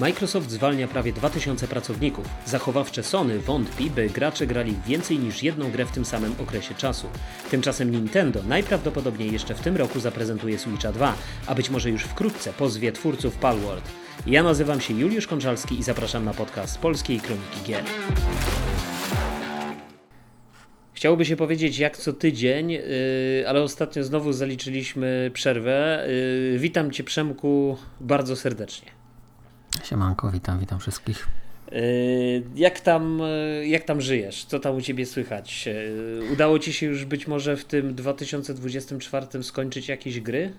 Microsoft zwalnia prawie 2000 pracowników. Zachowawcze Sony wątpi, by gracze grali więcej niż jedną grę w tym samym okresie czasu. Tymczasem Nintendo najprawdopodobniej jeszcze w tym roku zaprezentuje Switcha 2, a być może już wkrótce pozwie twórców Palworld. Ja nazywam się Juliusz Konczalski i zapraszam na podcast Polskiej Kroniki Gier. Chciałoby się powiedzieć jak co tydzień, yy, ale ostatnio znowu zaliczyliśmy przerwę. Yy, witam Cię Przemku bardzo serdecznie. Siemanko, witam, witam wszystkich. Yy, jak tam, jak tam żyjesz? Co tam u Ciebie słychać? Udało Ci się już być może w tym 2024 skończyć jakieś gry?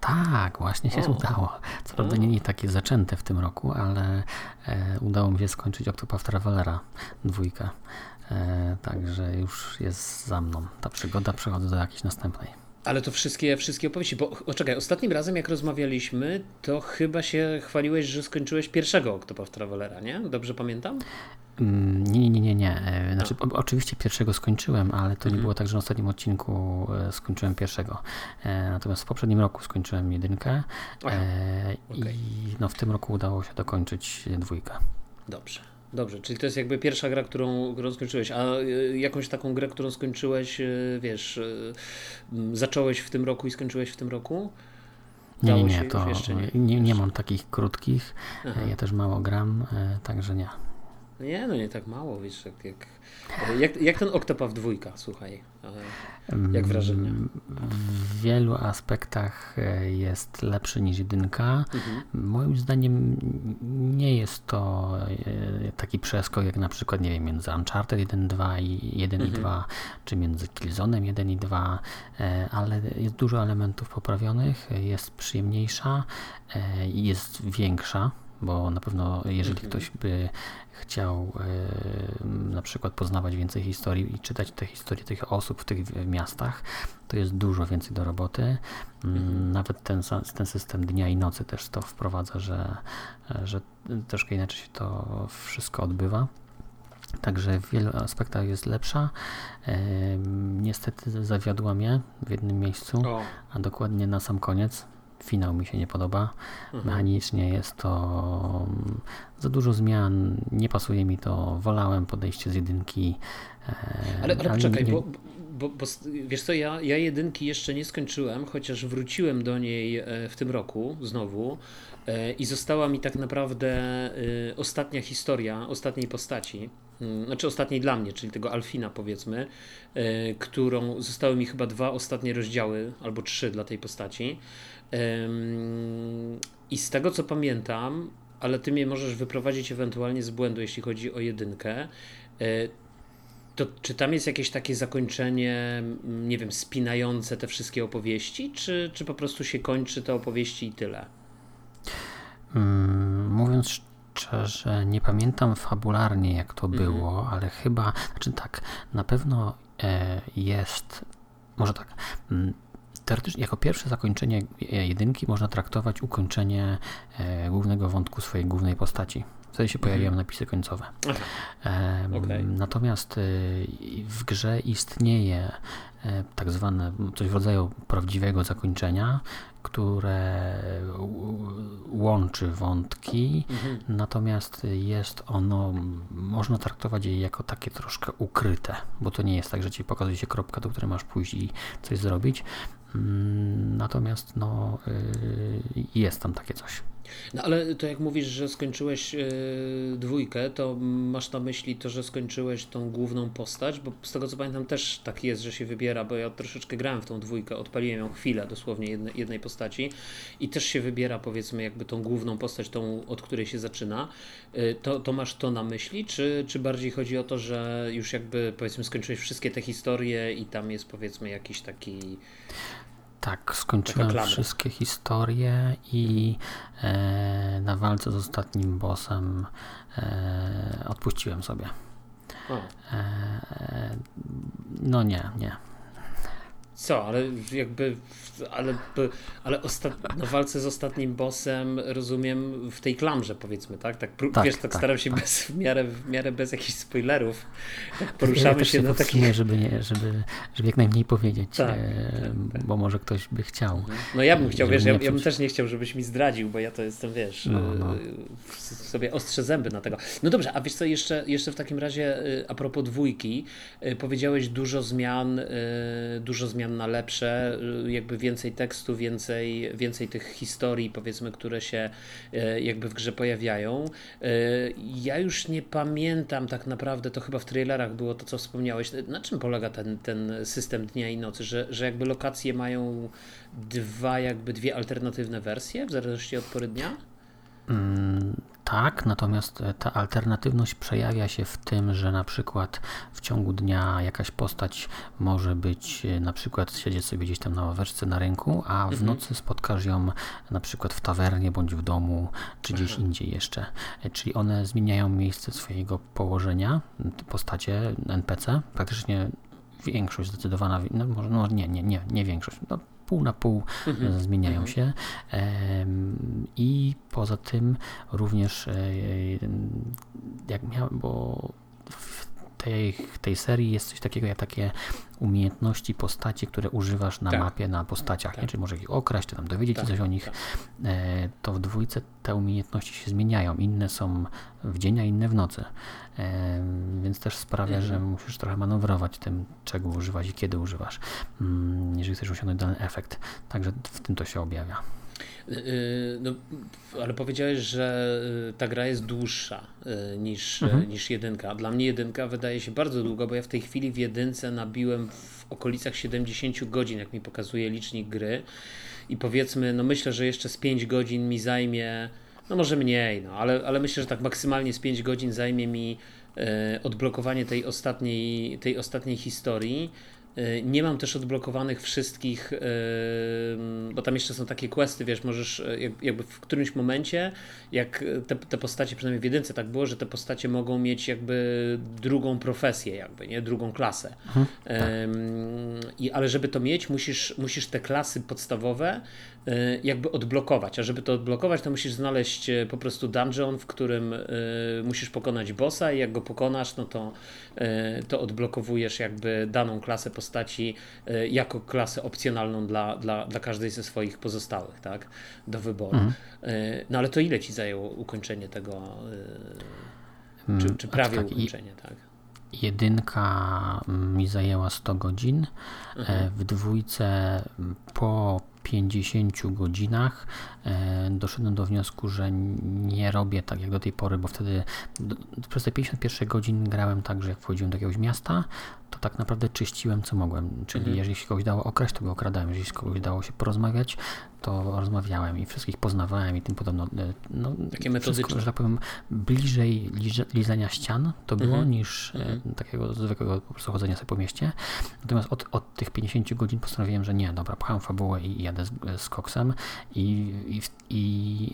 Tak, właśnie się o. udało. Co prawda nie, nie takie zaczęte w tym roku, ale e, udało mi się skończyć Octopath Travelera dwójkę. E, także już jest za mną ta przygoda, przechodzę do jakiejś następnej. Ale to wszystkie, wszystkie opowieści, bo o, czekaj, ostatnim razem jak rozmawialiśmy, to chyba się chwaliłeś, że skończyłeś pierwszego Octopath Travelera, nie? Dobrze pamiętam? Mm, nie, nie, nie, nie. E, znaczy, o, oczywiście pierwszego skończyłem, ale to nie mhm. było tak, że na ostatnim odcinku e, skończyłem pierwszego. Natomiast w poprzednim roku skończyłem jedynkę Aha, okay. i no, w tym roku udało się dokończyć dwójkę. Dobrze. Dobrze, czyli to jest jakby pierwsza gra, którą, którą skończyłeś, a e, jakąś taką grę, którą skończyłeś, e, wiesz, e, zacząłeś w tym roku i skończyłeś w tym roku? Nie, nie, nie, to nie. Nie, nie mam takich krótkich, Aha. ja też mało gram, także nie. Nie, no nie tak mało, wiesz, jak, jak, jak, jak ten Octopath dwójka, słuchaj. Jak wrażenie? W wielu aspektach e, jest lepszy niż jedynka. Mhm. Moim zdaniem nie jest to e, taki przeskok jak na przykład, nie wiem, między Uncharted 1, 2 i 1 mhm. i 2, czy między Killzone'em 1 i 2, e, ale jest dużo elementów poprawionych, jest przyjemniejsza i jest większa bo na pewno jeżeli mhm. ktoś by chciał na przykład poznawać więcej historii i czytać te historie tych osób w tych miastach, to jest dużo więcej do roboty. Mm, mhm. Nawet ten, ten system dnia i nocy też to wprowadza, że, że troszkę inaczej się to wszystko odbywa. Także w wielu aspektach jest lepsza. Niestety zawiodła mnie w jednym miejscu, o. a dokładnie na sam koniec finał mi się nie podoba. Mhm. Mechanicznie jest to mm, za dużo zmian, nie pasuje mi to. Wolałem podejście z jedynki. E, ale, ale, ale poczekaj, nie... bo, bo, bo, wiesz co, ja, ja jedynki jeszcze nie skończyłem, chociaż wróciłem do niej e, w tym roku znowu e, i została mi tak naprawdę ostatnia historia ostatniej postaci mm, znaczy ostatniej dla mnie, czyli tego Alfina powiedzmy, którą zostały mi chyba dwa ostatnie rozdziały albo trzy dla tej postaci. I z tego co pamiętam, ale ty mnie możesz wyprowadzić ewentualnie z błędu, jeśli chodzi o jedynkę. E, to czy tam jest jakieś takie zakończenie, nie wiem, spinające te wszystkie opowieści, czy, czy po prostu się kończy te opowieści i tyle? Hmm, mówiąc szczerze, nie pamiętam fabularnie jak to mhm. było, ale chyba, znaczy tak, na pewno e, jest, może tak, mm, teoretycznie jako pierwsze zakończenie jedynki można traktować ukończenie e, głównego wątku swojej głównej postaci. Wtedy się pojawiają mhm. napisy końcowe. E, okay. Natomiast e, w grze istnieje e, tak zwane coś w rodzaju prawdziwego zakończenia, które łączy wątki, mhm. natomiast jest ono, można traktować je jako takie troszkę ukryte, bo to nie jest tak, że ci pokazuje się kropka, do której masz pójść i coś zrobić. Mm, natomiast no, y, jest tam takie coś. No ale to jak mówisz, że skończyłeś yy, dwójkę, to masz na myśli to, że skończyłeś tą główną postać, bo z tego co pamiętam też tak jest, że się wybiera, bo ja troszeczkę grałem w tą dwójkę, odpaliłem ją chwilę dosłownie jednej, jednej postaci i też się wybiera powiedzmy jakby tą główną postać, tą od której się zaczyna. Yy, to, to masz to na myśli, czy, czy bardziej chodzi o to, że już jakby powiedzmy skończyłeś wszystkie te historie i tam jest powiedzmy jakiś taki tak, skończyłem wszystkie historie i e, na walce z ostatnim bossem e, odpuściłem sobie. E, no nie, nie. Co, ale jakby, ale, ale na walce z ostatnim bossem rozumiem w tej klamrze powiedzmy, tak? Tak, tak wiesz, tak, tak staram się tak. Bez, w, miarę, w miarę bez jakichś spoilerów. Tak poruszamy ja się na takich... Żeby, nie, żeby, żeby jak najmniej powiedzieć, tak, e, tak, tak. bo może ktoś by chciał. Mhm. No ja bym chciał, wiesz, ja, ja, bym też nie chciał, żebyś mi zdradził, bo ja to jestem, wiesz, no, no. E, sobie ostrze zęby na tego. No dobrze, a wiesz co, jeszcze, jeszcze w takim razie e, a propos dwójki, powiedziałeś dużo zmian, dużo zmian na lepsze, y, jakby więcej tekstu, więcej, więcej tych historii, powiedzmy, które się y, jakby w grze pojawiają. Y, ja już nie pamiętam tak naprawdę, to chyba w trailerach było to, co wspomniałeś. Na czym polega ten, ten system dnia i nocy? Że, że jakby lokacje mają dwa, jakby dwie alternatywne wersje w zależności od pory dnia? Mm, tak, natomiast e, ta alternatywność przejawia się w tym, że na przykład w ciągu dnia jakaś postać może być, e, na przykład siedzieć sobie gdzieś tam na ławeczce na rynku, a w mhm. nocy spotkasz ją na przykład w tawernie bądź w domu, czy gdzieś Aha. indziej jeszcze. E, czyli one zmieniają miejsce swojego położenia, postacie NPC, praktycznie większość zdecydowana, no może no nie, nie, nie, nie większość, no pół na pół mhm. zmieniają mhm. się. I poza tym również e, jak miałem, bo w tej, tej serii jest coś takiego jak takie umiejętności postaci, które używasz na tak. mapie, na postaciach, tak. nie? czyli może ich okraść, czy tam dowiedzieć tak. się coś o nich, tak. e, to w dwójce te umiejętności się zmieniają. Inne są w dzień, a inne w nocy. E, więc też sprawia, mhm. że musisz trochę manewrować tym, czego używać i kiedy używasz, mm, jeżeli chcesz osiągnąć dany efekt. Także w tym to się objawia. Y, no, ale powiedziałeś, że y, ta gra jest dłuższa y, niż, mhm. niż jedynka. Dla mnie jedynka wydaje się bardzo długo, bo ja w tej chwili w jedynce nabiłem w okolicach 70 godzin, jak mi pokazuje licznik gry. I powiedzmy, no myślę, że jeszcze z 5 godzin mi zajmie, no może mniej, no, ale, ale myślę, że tak maksymalnie z 5 godzin zajmie mi odblokowanie tej ostatniej, tej ostatniej historii. E, nie mam też odblokowanych wszystkich, e, bo tam jeszcze są takie questy, wiesz, możesz e, jakby w którymś momencie, jak te, te postacie, przynajmniej w jedynce tak było, że te postacie mogą mieć jakby drugą profesję, jakby, nie, drugą klasę. Mhm, tak. I, ale żeby to mieć, musisz, musisz te klasy podstawowe jakby odblokować, a żeby to odblokować, to musisz znaleźć po prostu dungeon, w którym musisz pokonać bossa i jak go pokonasz, no to, to odblokowujesz jakby daną klasę postaci postaci e, jako klasę opcjonalną dla, dla, dla każdej ze swoich pozostałych, tak? Do wyboru. Mhm. E, no ale to ile ci zajęło ukończenie tego, e, czy, mm, czy prawie tak, ukończenie, tak? Jedynka mi zajęła 100 godzin, mhm. w dwójce po 50 godzinach doszedłem do wniosku, że nie robię tak jak do tej pory, bo wtedy przez te 51 godzin grałem tak, że jak wchodziłem do jakiegoś miasta, to tak naprawdę czyściłem co mogłem. Czyli mhm. jeżeli się kogoś dało okraść, to go okradałem. Jeżeli się kogoś dało się porozmawiać, to rozmawiałem i wszystkich poznawałem i tym podobno. E, no, Takie metodyczne. Że tak powiem, bliżej lizania ścian to było mhm. niż e, mhm. takiego zwykłego po prostu chodzenia sobie po mieście. Natomiast od, od tych 50 godzin postanowiłem, że nie, dobra, pcham fabułę i jadę z, z koksem i, i, i,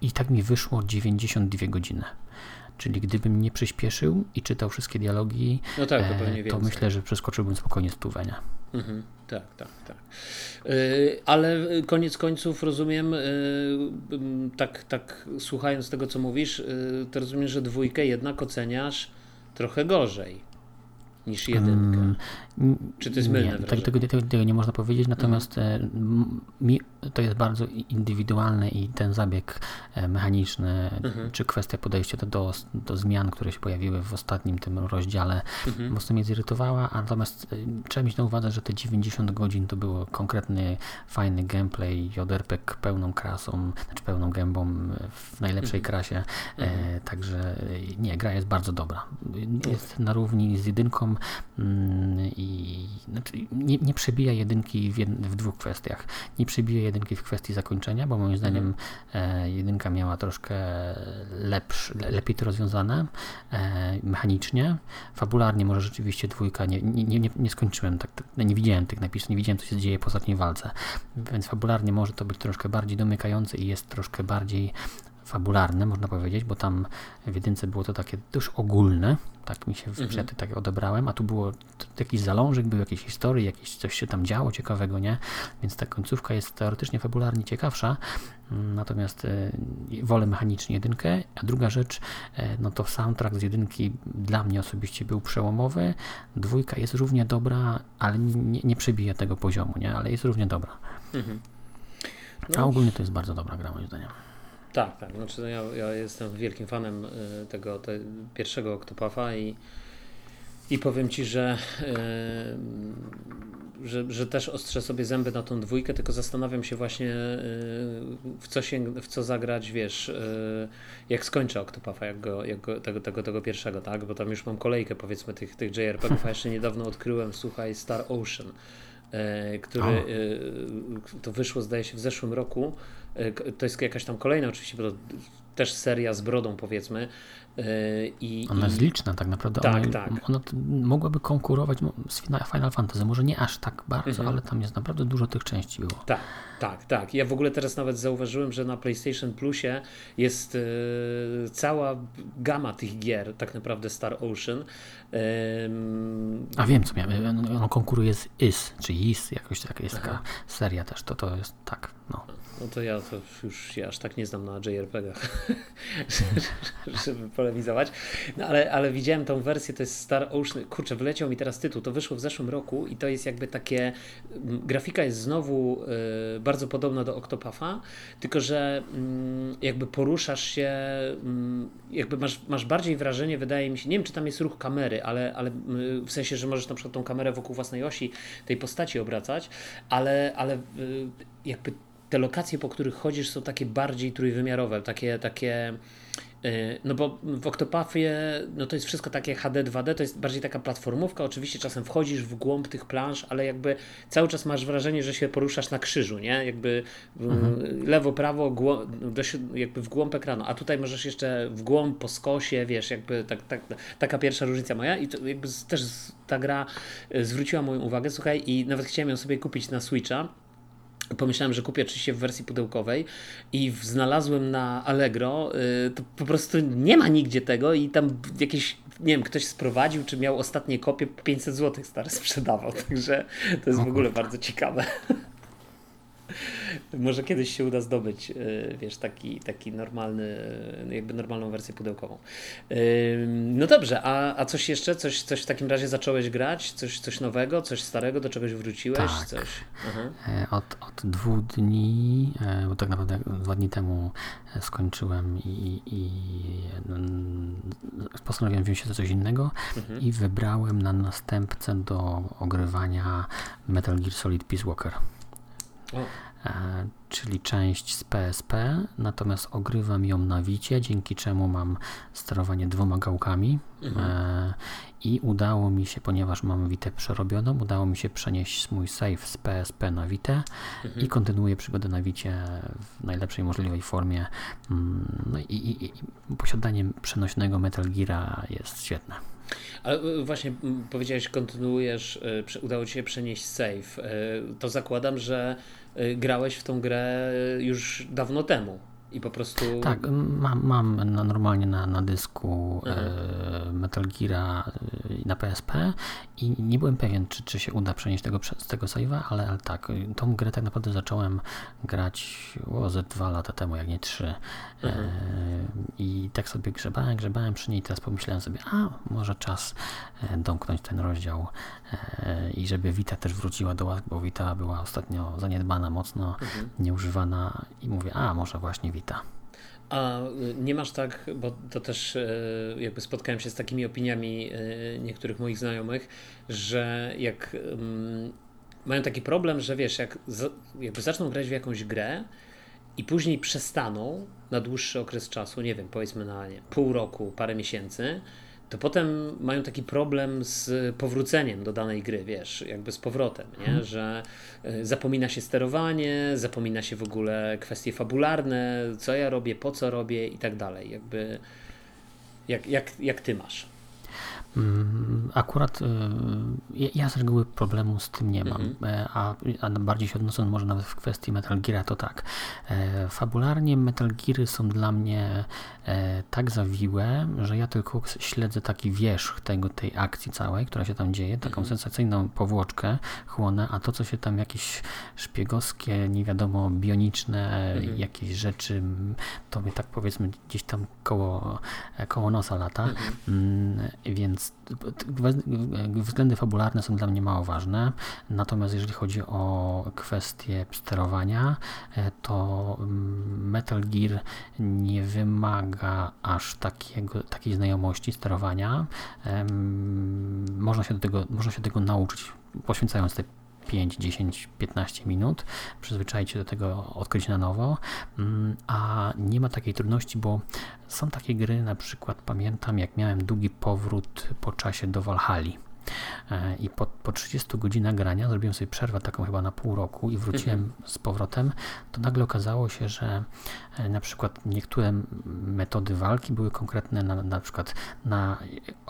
i tak mi wyszło 92 godziny. Czyli gdybym nie przyspieszył i czytał wszystkie dialogi, no tak, to, e, to myślę, że przeskoczyłbym spokojnie stówę, nie? Mhm, tak, tak, tak. Yy, ale koniec końców rozumiem, yy, tak, tak słuchając tego, co mówisz, yy, to rozumiem, że dwójkę jednak oceniasz trochę gorzej niż jedynkę. Um, Czy to jest mylne nie, tego, tego, tego, tego, nie można powiedzieć, natomiast mhm. mi, to jest bardzo indywidualne i ten zabieg e, mechaniczny, mhm. czy kwestia podejścia do, do, do, zmian, które się pojawiły w ostatnim tym rozdziale, mhm. mocno mnie zirytowała, natomiast e, trzeba mieć na uwadze, że te 90 godzin to było konkretny, fajny gameplay, joderpek pełną krasą, znaczy pełną gębą w najlepszej mhm. krasie, e, mhm. także nie, gra jest bardzo dobra. Jest na równi z jedynką mm, i znaczy nie, nie przebija jedynki w, jed, w dwóch kwestiach. Nie przebija jedynki w kwestii zakończenia, bo moim zdaniem mhm. e, jedynka miała troszkę lepszy, lepiej to rozwiązane e, mechanicznie. Fabularnie może rzeczywiście dwójka nie, nie, nie, nie skończyłem, tak, tak, nie widziałem tych napisów, nie widziałem co się dzieje po ostatniej walce, więc fabularnie może to być troszkę bardziej domykające i jest troszkę bardziej fabularne, można powiedzieć, bo tam w jedynce było to takie dość ogólne, tak mi się mhm. tak odebrałem, a tu było jakiś zalążek, był jakiejś historii, jakieś coś się tam działo ciekawego, nie? Więc ta końcówka jest teoretycznie fabularnie ciekawsza, natomiast e, wolę mechanicznie jedynkę, a druga rzecz, e, no to soundtrack z jedynki dla mnie osobiście był przełomowy, dwójka jest równie dobra, ale nie, nie przebija tego poziomu, nie? Ale jest równie dobra. Mhm. No. A ogólnie to jest bardzo dobra gra moim zdaniem. Tak, tak. Znaczy, no ja, ja jestem wielkim fanem y, tego te, pierwszego Octopuffa i, i powiem Ci, że, yy, że, że też ostrzę sobie zęby na tą dwójkę, tylko zastanawiam się właśnie yy, w, co się, w co zagrać, wiesz, yy, jak skończę Octopuffa, jak go, jak go, tego, tego, tego pierwszego, tak? Bo tam już mam kolejkę powiedzmy tych, tych JRPG-ów, a jeszcze niedawno odkryłem, słuchaj, Star Ocean, który to wyszło zdaje się w zeszłym roku to jest jakaś tam kolejna oczywiście, bo to też seria z brodą powiedzmy. E, I, ona jest liczna tak naprawdę. Tak, ona, tak. ona mogłaby konkurować z Final Fantasy. Może nie aż tak bardzo, mhm. ale tam jest naprawdę dużo tych części było. Tak, tak, tak. Ja w ogóle teraz nawet zauważyłem, że na PlayStation Plusie jest e, cała gama tych gier, tak naprawdę Star Ocean. A wiem, co miałem. On konkuruje z IS, czy IS, jakoś taka jest taka seria też. To, to jest tak, no. No to ja to już się aż tak nie znam na JRPG-ach, żeby polemizować. No ale, ale widziałem tą wersję, to jest Star Ocean. Kurczę, wyleciał mi teraz tytuł. To wyszło w zeszłym roku i to jest jakby takie. Grafika jest znowu y, bardzo podobna do Octopuffa, tylko że y, jakby poruszasz się, y, jakby masz, masz bardziej wrażenie, wydaje mi się, nie wiem czy tam jest ruch kamery, ale, ale w sensie, że możesz na przykład tą kamerę wokół własnej osi tej postaci obracać, ale, ale jakby te lokacje, po których chodzisz, są takie bardziej trójwymiarowe, takie, takie y, no bo w Octopathie no to jest wszystko takie HD 2D, to jest bardziej taka platformówka, oczywiście czasem wchodzisz w głąb tych planż, ale jakby cały czas masz wrażenie, że się poruszasz na krzyżu, nie? Jakby mhm. lewo, prawo, jakby w głąb ekranu, a tutaj możesz jeszcze w głąb po skosie, wiesz, jakby tak, tak, taka pierwsza różnica moja. I to jakby też ta gra y, zwróciła moją uwagę, słuchaj, i nawet chciałem ją sobie kupić na Switcha, Pomyślałem, że kupię oczywiście w wersji pudełkowej i znalazłem na Allegro, y, to po prostu nie ma nigdzie tego i tam jakieś, nie wiem, ktoś sprowadził, czy miał ostatnie kopie, 500 zł stary sprzedawał, także to jest w ogóle bardzo ciekawe. Może kiedyś się uda zdobyć, e, wiesz, taki, taki normalny, jakby normalną wersję pudełkową. E, no dobrze, a, a coś jeszcze? Coś, coś w takim razie zacząłeś grać? Coś, coś nowego, coś starego? Do czegoś wróciłeś? Tak. Coś? E, od, od dwóch dni, bo tak naprawdę dwa dni temu skończyłem i, i postanowiłem wziąć się za coś innego mhm. i wybrałem na następcę do ogrywania Metal Gear Solid Peace Walker. E, czyli część z PSP, natomiast ogrywam ją na Wicie, dzięki czemu mam sterowanie dwoma gałkami mhm. E, i udało mi się, ponieważ mam Witę przerobioną, udało mi się przenieść mój save z PSP na Witę mhm. i kontynuuję przygodę na Wicie w najlepszej możliwej formie. Mm, no i, i, i posiadanie przenośnego Metal Geara jest świetne. Ale e, właśnie powiedziałeś, kontynuujesz, udało Ci się przenieść save. To zakładam, że grałeś w tą grę już dawno temu. I po prostu. Tak, mam, mam na, normalnie na, na dysku e, Metal Gear na PSP i nie byłem pewien, czy, czy się uda przenieść tego z tego save'a, ale, ale tak, tą grę tak naprawdę zacząłem grać o, ze dwa lata temu, jak nie trzy. E, I tak sobie grzebałem, grzebałem przy niej. Teraz pomyślałem sobie, a może czas e, domknąć ten rozdział e, i żeby Vita też wróciła do łask, bo Vita była ostatnio zaniedbana mocno, mhm. nieużywana i mówię, a może właśnie A y, nie masz tak, bo to też jakby spotkałem się z takimi opiniami niektórych moich znajomych, że jak mają taki problem, że wiesz, jak jakby zaczną grać w jakąś grę, i później przestaną na dłuższy okres czasu, nie wiem, powiedzmy na nie, pół roku, parę miesięcy, to potem mają taki problem z powróceniem do danej gry, wiesz, jakby z powrotem, nie? Hmm. że e, zapomina się sterowanie, zapomina się w ogóle kwestie fabularne, co ja robię, po co robię i tak dalej. Jakby jak, jak, jak ty masz? Mm, akurat y, ja- z reguły problemu z tym nie mam, Mhm. E, a, a bardziej się odnosząc może nawet w kwestii Metal Geara, to tak. E, Fabularnie Metal Geary są dla mnie e, tak zawiłe, że ja tylko śledzę taki wierzch tego, tej akcji całej, która się tam dzieje, taką sensacyjną powłoczkę chłonę, a to, co się tam jakieś szpiegowskie, nie wiadomo, bioniczne jakieś rzeczy, to mnie tak powiedzmy gdzieś tam koło, koło nosa lata. Mm, Więc względy fabularne są dla mnie mało ważne. Natomiast jeżeli chodzi o kwestie sterowania, e, to mm, Metal Gear nie wymaga aż takiego, takiej znajomości sterowania. Można się do tego, można się tego nauczyć, poświęcając te 5, 10, 15 minut, przyzwyczaić się do tego, odkryć na nowo, Mm, a nie ma takiej trudności, bo są takie gry, na przykład pamiętam, jak miałem długi powrót po czasie do Valhalla. I po, po 30 godzinach grania zrobiłem sobie przerwę taką chyba na pół roku i wróciłem z powrotem, to nagle okazało się, że e, na przykład niektóre metody walki były konkretne, na, na przykład na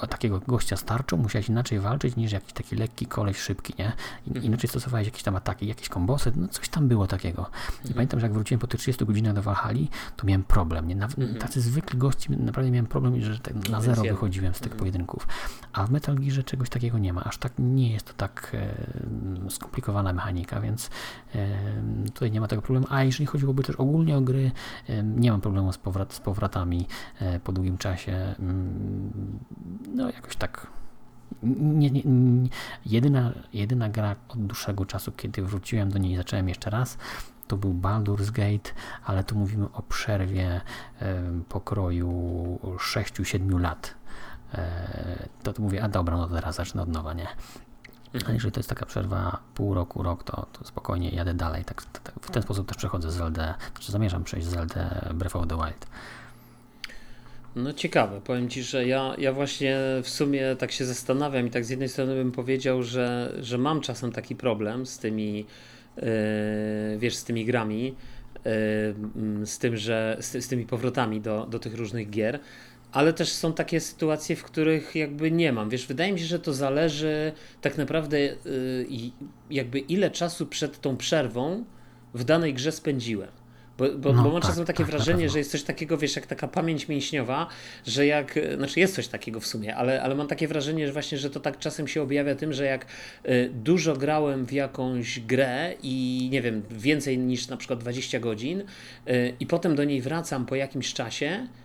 takiego gościa starczą musiałeś inaczej walczyć niż jakiś taki lekki koleś szybki, nie? I, Inaczej stosowałeś jakieś tam ataki, jakieś kombosy, no coś tam było takiego. I pamiętam, że jak wróciłem po tych 30 godzinach do Valhalla, to miałem problem, nie? Tacy zwykli gości, naprawdę miałem problem, że tak na zero wychodziłem z tych pojedynków. A w Metal Gearze czegoś takiego nie ma. Aż tak nie jest to tak e, skomplikowana mechanika, więc e, tutaj nie ma tego problemu. A jeżeli chodziłoby też ogólnie o gry, e, nie mam problemu z, powrat, z powrotami e, po długim czasie. Mm, No jakoś tak. Nie, nie, nie, jedyna, jedyna gra od dłuższego czasu, kiedy wróciłem do niej i zacząłem jeszcze raz, to był Baldur's Gate, ale tu mówimy o przerwie e, pokroju 6-7 lat. E, to, to mówię, a dobra, no teraz zacznę od nowa, nie? A jeżeli to jest taka przerwa pół roku, rok, to, to spokojnie jadę dalej. Tak, tak, w ten sposób też przechodzę z Zelda, znaczy zamierzam przejść z Zelda Breath of the Wild. No ciekawe, powiem Ci, że ja, ja właśnie w sumie tak się zastanawiam i tak z jednej strony bym powiedział, że, że mam czasem taki problem z tymi, yy, wiesz, z tymi grami, yy, z tym, że z, z tymi powrotami do, do tych różnych gier, ale też są takie sytuacje, w których jakby nie mam. Wiesz, wydaje mi się, że to zależy tak naprawdę yy, i jakby ile czasu przed tą przerwą w danej grze spędziłem. Bo, bo, No bo mam tak, czasem takie tak, wrażenie, że jest coś takiego, wiesz, jak taka pamięć mięśniowa, że jak, znaczy jest coś takiego w sumie, ale, ale mam takie wrażenie, że właśnie, że to tak czasem się objawia tym, że jak y, dużo grałem w jakąś grę i nie wiem, więcej niż na przykład 20 godzin y, i potem do niej wracam po jakimś czasie, y,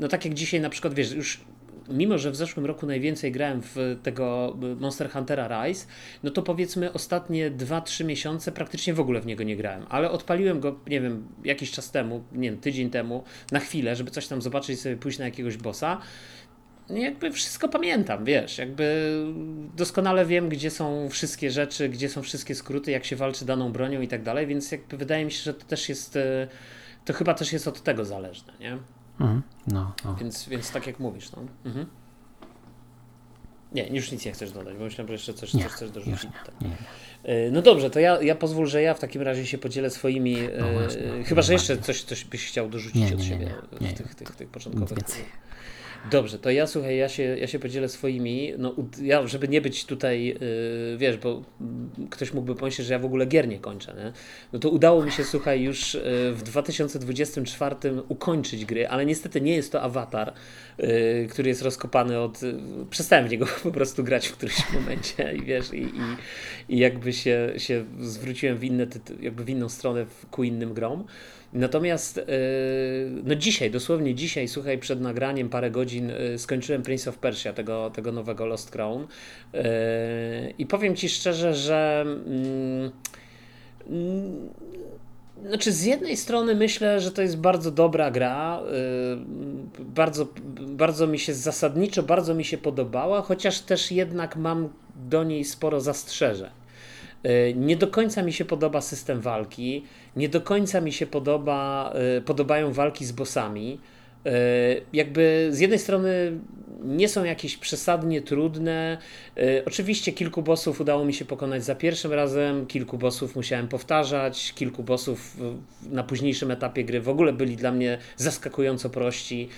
no tak jak dzisiaj na przykład, wiesz, już mimo, że w zeszłym roku najwięcej grałem w tego Monster Huntera Rise, no to powiedzmy ostatnie 2-3 miesiące praktycznie w ogóle w niego nie grałem, ale odpaliłem go, nie wiem, jakiś czas temu, nie wiem, tydzień temu, na chwilę, żeby coś tam zobaczyć, sobie pójść na jakiegoś bossa. No jakby wszystko pamiętam, wiesz, jakby doskonale wiem, gdzie są wszystkie rzeczy, gdzie są wszystkie skróty, jak się walczy daną bronią i tak dalej, więc jakby wydaje mi się, że to też jest, e, to chyba też jest od tego zależne, nie? Mhm. No, no. Więc, więc tak jak mówisz, no. Mhm. Nie, już nic nie chcesz dodać, bo myślałem, że jeszcze coś, Nie, coś chcesz dorzucić. nie. Tak. nie. E, No dobrze, to ja, ja pozwól, że ja w takim razie się podzielę swoimi. e, No właśnie, chyba, że no jeszcze coś, coś byś chciał dorzucić od siebie w tych, tych, tych początkowych. Dobrze, to ja słuchaj, ja się, ja się podzielę swoimi. No, ja, żeby nie być tutaj, yy, wiesz, bo mm, ktoś mógłby pomyśleć, że ja w ogóle gier nie kończę, nie? No to udało mi się, słuchaj, już yy, w 2024 ukończyć gry, ale niestety nie jest to awatar, yy, który jest rozkopany od. Yy, przestałem w niego po prostu grać w którymś momencie i wiesz, i, i, i jakby się, się zwróciłem w inne, jakby w inną stronę ku innym grom. Natomiast yy, no dzisiaj, dosłownie dzisiaj, słuchaj, przed nagraniem parę godzin yy, skończyłem Prince of Persia, tego, tego nowego Lost Crown. Yy, I powiem Ci szczerze, że mm, znaczy z jednej strony myślę, że to jest bardzo dobra gra, bardzo, bardzo mi się zasadniczo, bardzo mi się podobała, chociaż też jednak mam do niej sporo zastrzeżeń. Yy, Nie do końca mi się podoba system walki, nie do końca mi się podoba, yy, podobają walki z bossami. Jakby z jednej strony nie są jakieś przesadnie trudne. Oczywiście kilku bossów udało mi się pokonać za pierwszym razem, kilku bossów musiałem powtarzać, kilku bossów na późniejszym etapie gry w ogóle byli dla mnie zaskakująco prości,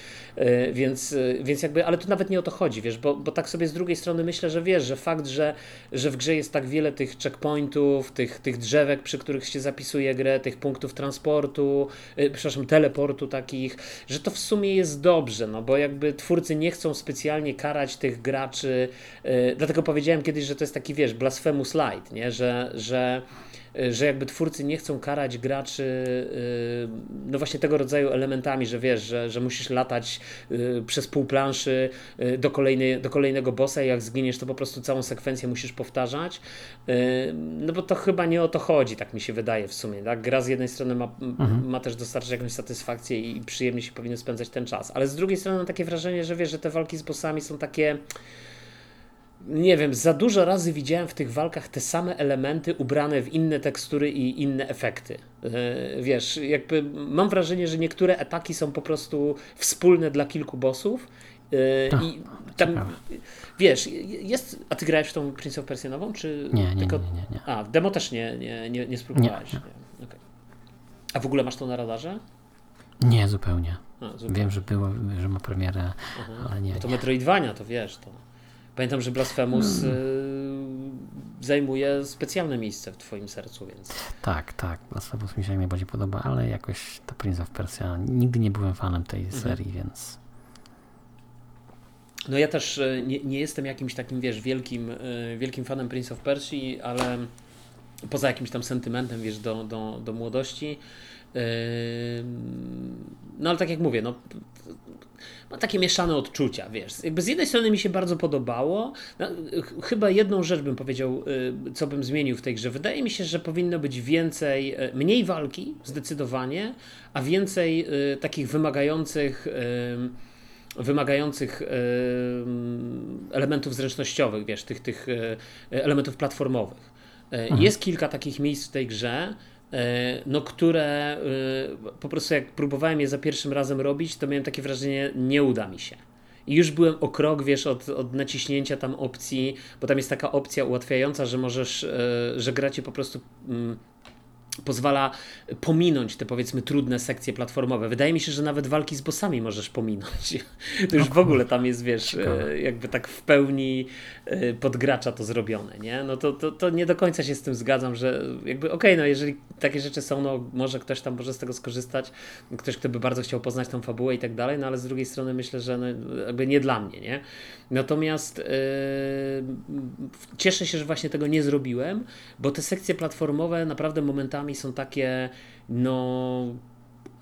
więc, więc jakby, ale tu nawet nie o to chodzi, wiesz, bo, bo tak sobie z drugiej strony myślę, że wiesz, że fakt, że, że w grze jest tak wiele tych checkpointów, tych, tych drzewek, przy których się zapisuje grę, tych punktów transportu, przepraszam, teleportu takich, że to w sumie jest dobrze, no bo jakby twórcy nie chcą specjalnie karać tych graczy, yy, dlatego powiedziałem kiedyś, że to jest taki, wiesz, blasphemous light, nie? Że, że że jakby twórcy nie chcą karać graczy yy, no właśnie tego rodzaju elementami, że wiesz, że, że musisz latać yy, przez pół planszy do, kolejnej, do kolejnego bossa i jak zginiesz, to po prostu całą sekwencję musisz powtarzać. No bo to chyba nie o to chodzi, tak mi się wydaje w sumie. Tak? Gra z jednej strony ma, mhm. ma też dostarczyć jakąś satysfakcję i przyjemnie się powinien spędzać ten czas, ale z drugiej strony mam takie wrażenie, że wiesz, że te walki z bossami są takie nie wiem, za dużo razy widziałem w tych walkach te same elementy ubrane w inne tekstury i inne efekty. E, wiesz, jakby mam wrażenie, że niektóre ataki są po prostu wspólne dla kilku bossów. E, I tam, ciekawe. wiesz, jest. A ty grałeś w tą Prince of Persia nową? Czy nie, nie, tylko, nie, nie, nie. A, w demo też nie, nie, nie, nie spróbowałeś. Nie, nie. Okay. A w ogóle masz to na radarze? Nie, zupełnie. A, zupełnie. Wiem, że było, że ma premierę, Aha. ale nie. No to Metroidvania, to wiesz, to. Pamiętam, że Blasphemous hmm. y, zajmuje specjalne miejsce w Twoim sercu, więc. Tak, tak. Blasphemous mi się najbardziej podoba, ale jakoś to Prince of Persia. Nigdy nie byłem fanem tej mhm. serii, więc. No ja też y, nie, nie, jestem jakimś takim, wiesz, wielkim, y, wielkim fanem Prince of Persia, ale poza jakimś tam sentymentem, wiesz, do, do, do młodości. No ale tak jak mówię, no ma takie mieszane odczucia, wiesz. Jakby z jednej strony mi się bardzo podobało, no, chyba jedną rzecz bym powiedział, y, co bym zmienił w tej grze. Wydaje mi się, że powinno być więcej, y, mniej walki, zdecydowanie, a więcej y, takich wymagających wymagających elementów zręcznościowych, wiesz, tych, tych elementów platformowych. Mhm. Jest kilka takich miejsc w tej grze, no które e, po prostu jak próbowałem je za pierwszym razem robić, to miałem takie wrażenie, nie uda mi się. I już byłem o krok, wiesz, od, od naciśnięcia tam opcji, bo tam jest taka opcja ułatwiająca, że możesz, e, że gracie po prostu mm, pozwala pominąć te powiedzmy trudne sekcje platformowe. Wydaje mi się, że nawet walki z bossami możesz pominąć. To już w ogóle tam jest, wiesz, Ciekawe. jakby tak w pełni Y, pod gracza to zrobione, nie? No to, to, to nie do końca się z tym zgadzam, że jakby okej, okay, no jeżeli takie rzeczy są, no może ktoś tam może z tego skorzystać, ktoś, kto by bardzo chciał poznać tą fabułę i tak dalej, no ale z drugiej strony myślę, że no, jakby nie dla mnie, nie? Natomiast yy, cieszę się, że właśnie tego nie zrobiłem, bo te sekcje platformowe naprawdę momentami są takie, no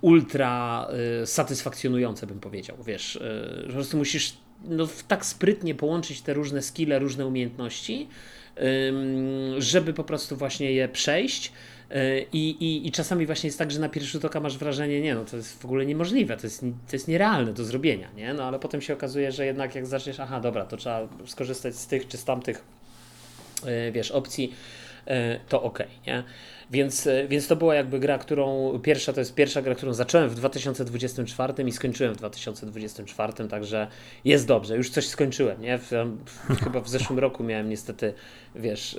ultra y, satysfakcjonujące, bym powiedział. Wiesz, y, po prostu musisz no, tak sprytnie połączyć te różne skille, różne umiejętności, żeby po prostu właśnie je przejść. Y, I, i, I czasami właśnie jest tak, że na pierwszy rzut oka masz wrażenie, nie no, to jest w ogóle niemożliwe, to jest, to jest nierealne do zrobienia, nie? No ale potem się okazuje, że jednak jak zaczniesz, aha, dobra, to trzeba skorzystać z tych czy z tamtych, wiesz, opcji, to ok, nie? Więc, e, więc to była jakby gra, którą pierwsza to jest pierwsza gra, którą zacząłem w 2024 i skończyłem w 2024, także jest dobrze. Już coś skończyłem, nie? W, chyba w zeszłym roku miałem niestety, wiesz,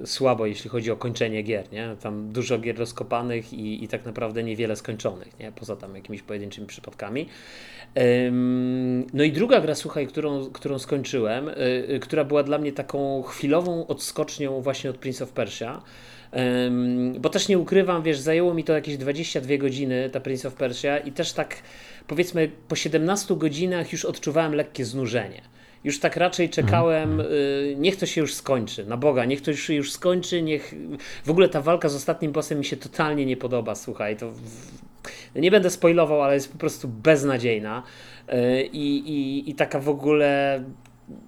yy, słabo, jeśli chodzi o kończenie gier, nie? Tam dużo gier rozkopanych i, i tak naprawdę niewiele skończonych, nie? Poza tam jakimiś pojedynczymi przypadkami. No i druga gra, słuchaj, którą, którą skończyłem, yy, która była dla mnie taką chwilową odskocznią właśnie od Prince of Persia, bo też nie ukrywam, wiesz, zajęło mi to jakieś 22 godziny, ta Prince of Persia i też tak powiedzmy po 17 godzinach już odczuwałem lekkie znużenie. Już tak raczej czekałem, mhm. y, niech to się już skończy, na Boga, niech to się już skończy, niech... W ogóle ta walka z ostatnim bossem mi się totalnie nie podoba, słuchaj, to... Nie będę spoilował, ale jest po prostu beznadziejna y, i, i, i taka w ogóle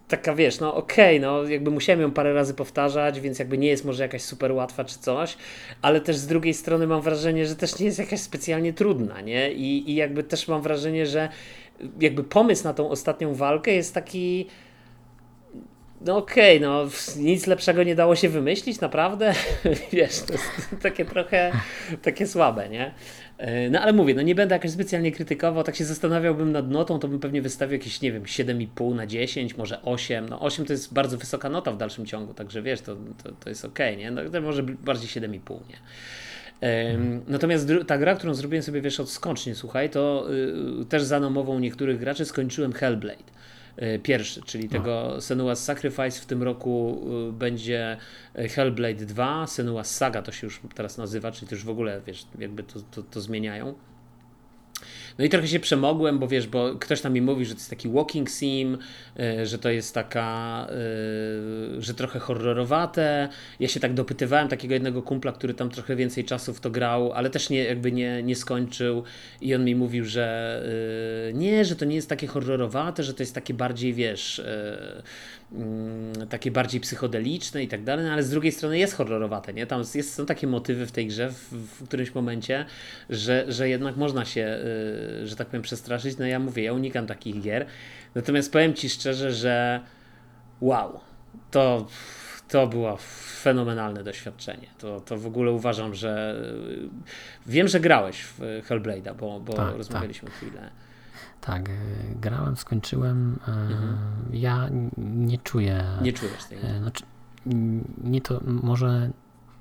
taka wiesz, no okej, okay, no jakby musiałem ją parę razy powtarzać, więc jakby nie jest może jakaś super łatwa czy coś, ale też z drugiej strony mam wrażenie, że też nie jest jakaś specjalnie trudna, nie? I, i jakby też mam wrażenie, że jakby pomysł na tą ostatnią walkę jest taki no okej, okay, no nic lepszego nie dało się wymyślić, naprawdę. Wiesz, to jest takie trochę takie słabe, nie? E, no ale mówię, no nie będę jakoś specjalnie krytykował, tak się zastanawiałbym nad notą, to bym pewnie wystawił jakieś, nie wiem, 7,5 na 10, może 8. No 8 to jest bardzo wysoka nota w dalszym ciągu, także wiesz, to, to, to jest ok, nie? No, to może bardziej 7,5, nie? Hmm. Natomiast ta gra, którą zrobiłem sobie, wiesz, odskocznie, słuchaj, to y, też za namową niektórych graczy skończyłem Hellblade. E, pierwszy, czyli tego Senua's Sacrifice w tym roku e, będzie e, Hellblade 2, Senua's Saga to się już teraz nazywa, czyli to już w ogóle, wiesz, jakby to, to, to zmieniają. No i trochę się przemogłem, bo wiesz, bo ktoś tam mi mówi, że to jest taki walking sim, e, że to jest taka, e, że trochę horrorowate. Ja się tak dopytywałem takiego jednego kumpla, który tam trochę więcej czasu w to grał, ale też nie, jakby nie, nie skończył i on mi mówił, że e, nie, że to nie jest takie horrorowate, że to jest takie bardziej, wiesz, takie bardziej psychodeliczne i tak dalej, no ale z drugiej strony jest horrorowate, nie? Tam jest, są takie motywy w tej grze w, w którymś momencie, że, że jednak można się że tak powiem, przestraszyć. No ja mówię, ja unikam takich gier. Natomiast powiem Ci szczerze, że wow, to, to było fenomenalne doświadczenie. To, to w ogóle uważam, że wiem, że grałeś w Hellblade'a, bo, bo tak, rozmawialiśmy tak. chwilę. Tak, y, grałem, skończyłem. Y, mhm. Ja nie czuję. Nie czujesz tej. Y, znaczy, nie to może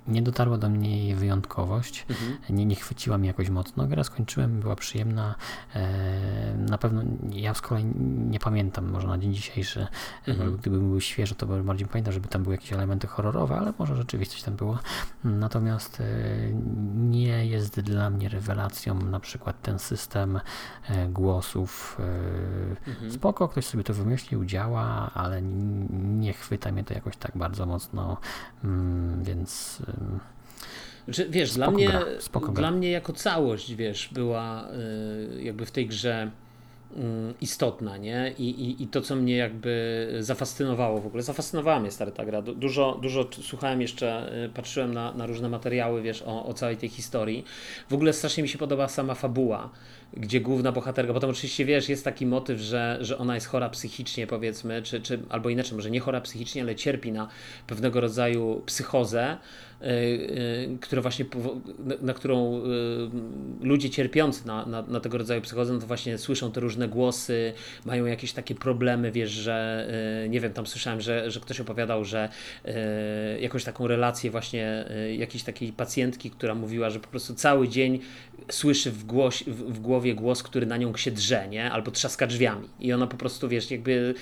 nie dotarła do mnie jej wyjątkowość, mhm. nie, nie chwyciła mnie jakoś mocno. Gra skończyłem, była przyjemna. E, na pewno ja z kolei nie pamiętam, może na dzień dzisiejszy, mhm. gdyby był świeży, to bardziej pamiętam, żeby tam były jakieś elementy horrorowe, ale może rzeczywiście coś tam było. Natomiast e, nie jest dla mnie rewelacją na przykład ten system e, głosów. Mhm. Spoko, ktoś sobie to wymyślił, działa, ale nie chwyta mnie to jakoś tak bardzo mocno, mm, więc znaczy, wiesz, dla mnie, dla mnie jako całość, wiesz, była y, jakby w tej grze mm, istotna, nie? I, i, I to, co mnie jakby zafascynowało w ogóle. Zafascynowała mnie stary ta gra. Dużo, dużo słuchałem jeszcze, y, patrzyłem na, na różne materiały, wiesz, o, o całej tej historii. W ogóle strasznie mi się podoba sama fabuła gdzie główna bohaterka, potem oczywiście wiesz, jest taki motyw, że, że ona jest chora psychicznie, powiedzmy, czy, czy albo inaczej, może nie chora psychicznie, ale cierpi na pewnego rodzaju psychozę, yy, yy, która właśnie, na, na którą yy, ludzie cierpiący na, na, na, tego rodzaju psychozę, no to właśnie słyszą te różne głosy, mają jakieś takie problemy, wiesz, że nie wiem, tam słyszałem, że, że ktoś opowiadał, że jakąś taką relację właśnie jakiejś takiej pacjentki, która mówiła, że po prostu cały dzień słyszy w, głos, w, w, głowie głos, który na nią się drze, nie? Albo trzaska drzwiami. I ona po prostu, wiesz, jakby...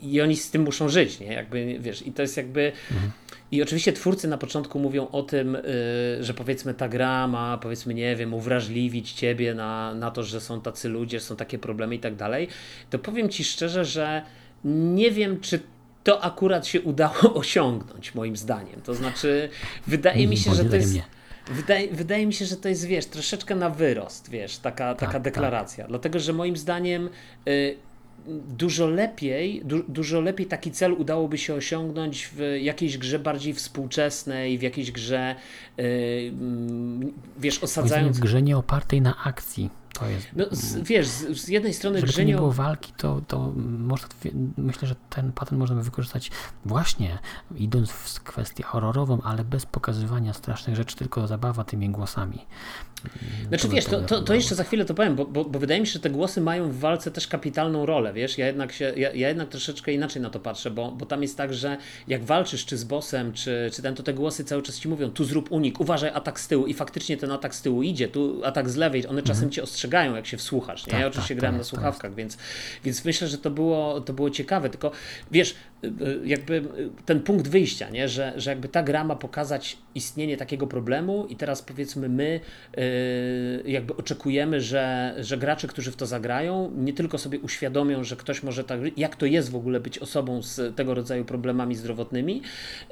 I oni z tym muszą żyć, nie? Jakby, wiesz, i to jest jakby... Mhm. I oczywiście twórcy na początku mówią o tym, yy, że powiedzmy ta gra ma, powiedzmy, nie wiem, uwrażliwić ciebie na, na to, że są tacy ludzie, że są takie problemy i tak dalej. To powiem ci szczerze, że nie wiem, czy to akurat się udało osiągnąć, moim zdaniem. To znaczy, wydaje mi się, że to jest. Wydaje, wydaje mi się, że to jest, wiesz, troszeczkę na wyrost, wiesz, taka, taka tak, deklaracja. Tak. Dlatego, że moim zdaniem y, dużo lepiej, du, dużo lepiej taki cel udałoby się osiągnąć w jakiejś grze bardziej współczesnej, w jakiejś grze, y, wiesz, osadzając... W grze nie opartej na akcji. To jest. No, z, wiesz, z, z, jednej strony Żeby nie było walki, to, to można, myślę, że ten patent można by wykorzystać właśnie idąc w kwestię horrorową, ale bez pokazywania strasznych rzeczy, tylko zabawa tymi głosami. Znaczy wiesz, to, to, to, jeszcze za chwilę to powiem, bo, bo, bo, wydaje mi się, że te głosy mają w walce też kapitalną rolę, wiesz, ja jednak, się, ja, ja jednak troszeczkę inaczej na to patrzę, bo, bo tam jest tak, że jak walczysz czy z bossem, czy, czy ten, to te głosy cały czas ci mówią, tu zrób unik, uważaj atak z tyłu i faktycznie ten atak z tyłu idzie, tu atak z lewej, one czasem mhm. cię ostrzegają, jak się wsłuchasz, nie? Tak, ja oczywiście tak, grałem na słuchawkach, więc, więc myślę, że to było, to było ciekawe, tylko wiesz, jakby ten punkt wyjścia, nie? Że, że jakby ta gra ma pokazać istnienie takiego problemu i teraz powiedzmy my yy, jakby oczekujemy, że, że gracze, którzy w to zagrają, nie tylko sobie uświadomią, że ktoś może tak, jak to jest w ogóle być osobą z tego rodzaju problemami zdrowotnymi,